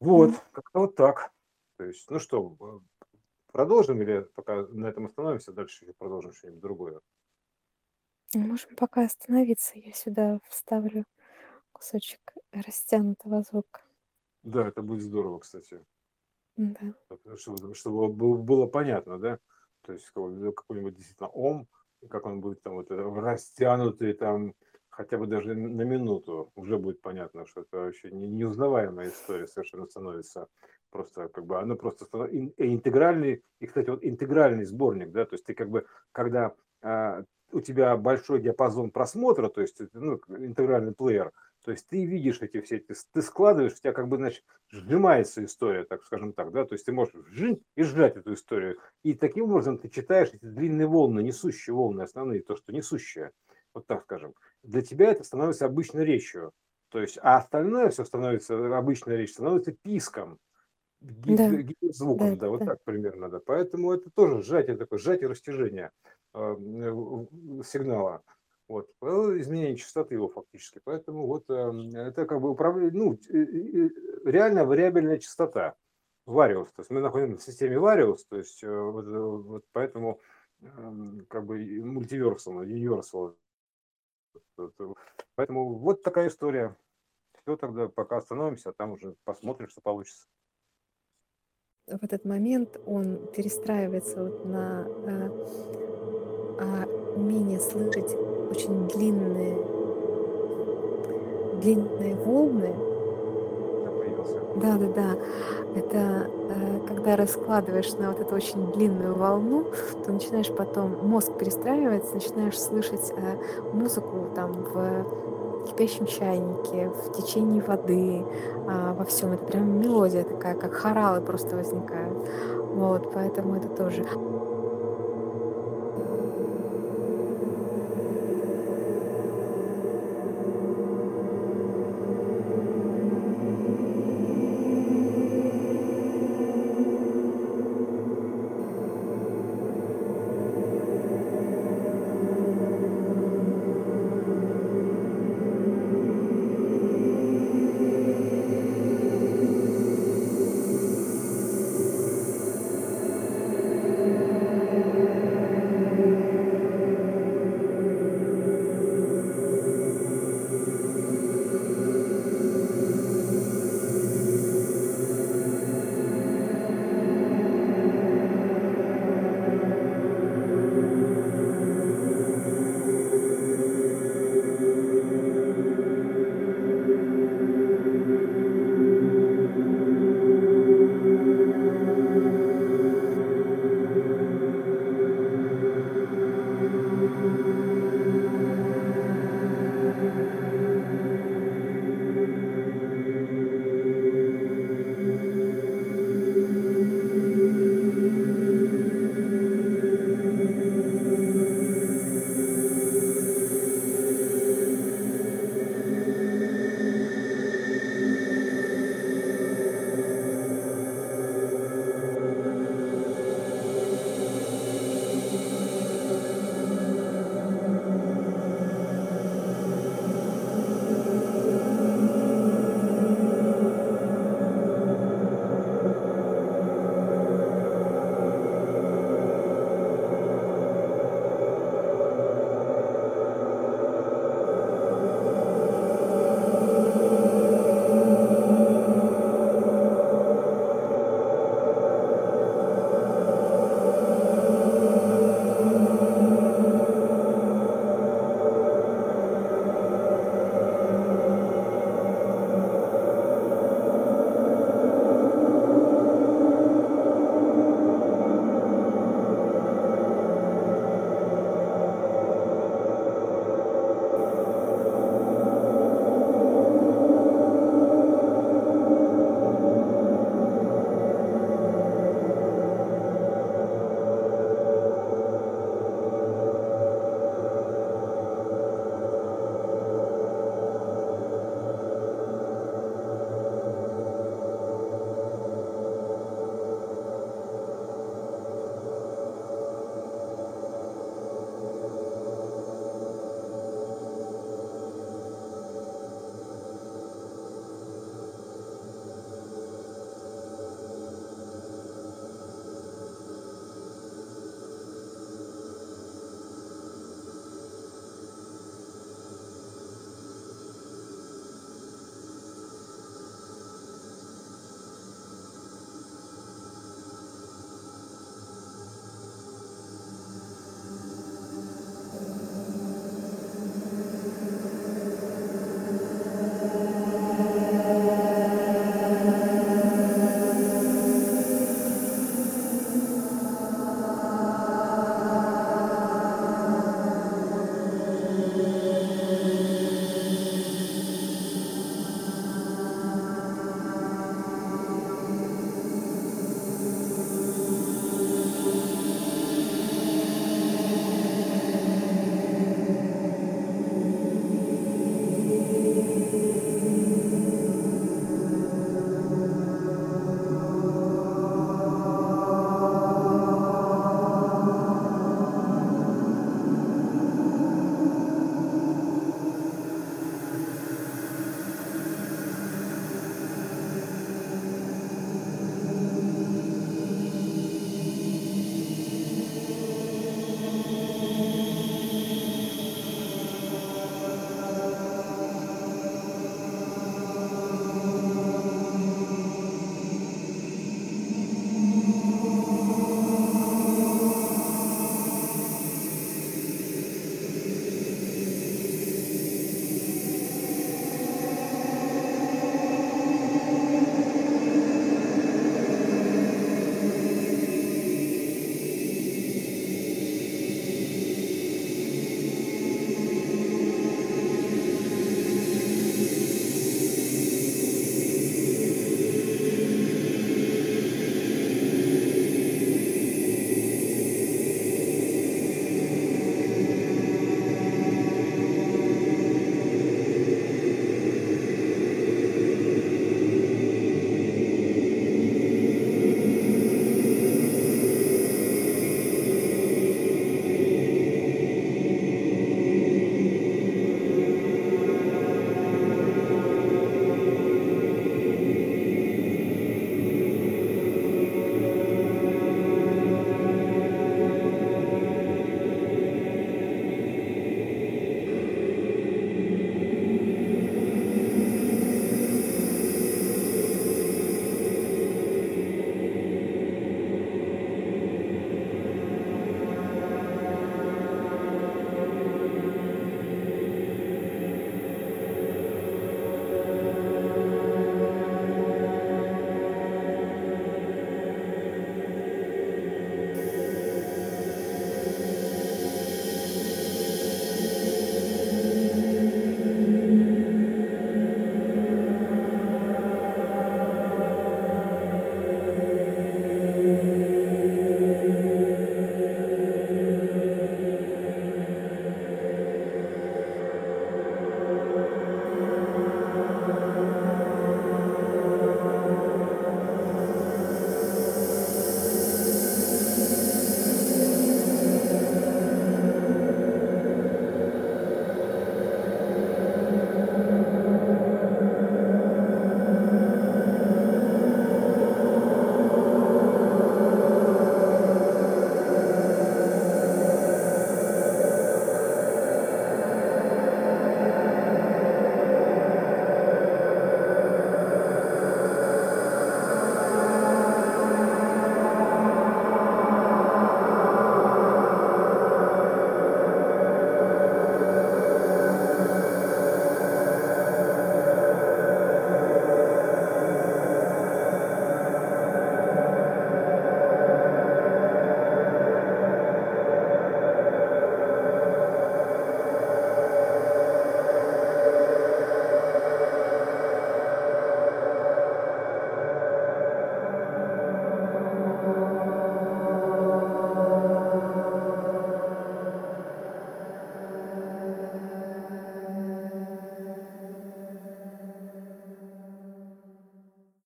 Вот, Мгм. как-то вот так. То есть, ну что, э, продолжим или пока на этом остановимся, дальше еще продолжим что-нибудь другое? Можем пока остановиться. Я сюда вставлю кусочек растянутого звука. Да, это будет здорово, кстати. Да. Чтобы, чтобы было, понятно, да? То есть какой- какой-нибудь действительно ом, как он будет там вот э, растянутый там хотя бы даже на минуту, уже будет понятно, что это вообще не- неузнаваемая история совершенно становится. Просто как бы она просто станов- ин- э, интегральный, и, кстати, вот интегральный сборник, да, то есть ты как бы, когда а, у тебя большой диапазон просмотра, то есть ну, интегральный плеер, то есть ты видишь эти все, ты, ты складываешь, у тебя как бы, значит, сжимается история, так скажем так, да, то есть ты можешь сжать и сжать эту историю. И таким образом ты читаешь эти длинные волны, несущие волны основные, то, что несущее, вот так скажем. Для тебя это становится обычной речью. То есть, а остальное все становится, обычная речь становится писком, Да, гиперзвуком, да, да, вот да. так примерно, да. Поэтому это тоже сжатие такое, сжатие растяжение э, в- сигнала. Вот, э, изменение частоты его фактически. Поэтому вот э, это как бы управление, ну, э, э, реально вариабельная частота. Вариус. То есть мы находимся в системе Вариус, то есть вот, вот поэтому эм, как бы мультиверсал, юниверсал. Поэтому вот такая история. Все тогда пока остановимся, а там уже посмотрим, что получится. в этот момент он перестраивается вот на э, а, умение слышать очень длинные длинные волны. Да, да, да. Это э, когда раскладываешь на вот эту очень длинную волну, то начинаешь потом, мозг перестраивается, начинаешь слышать э, музыку там в кипящем чайнике, в течении воды, э, во всем. Это прям мелодия такая, как хоралы просто возникают. Вот, поэтому это тоже.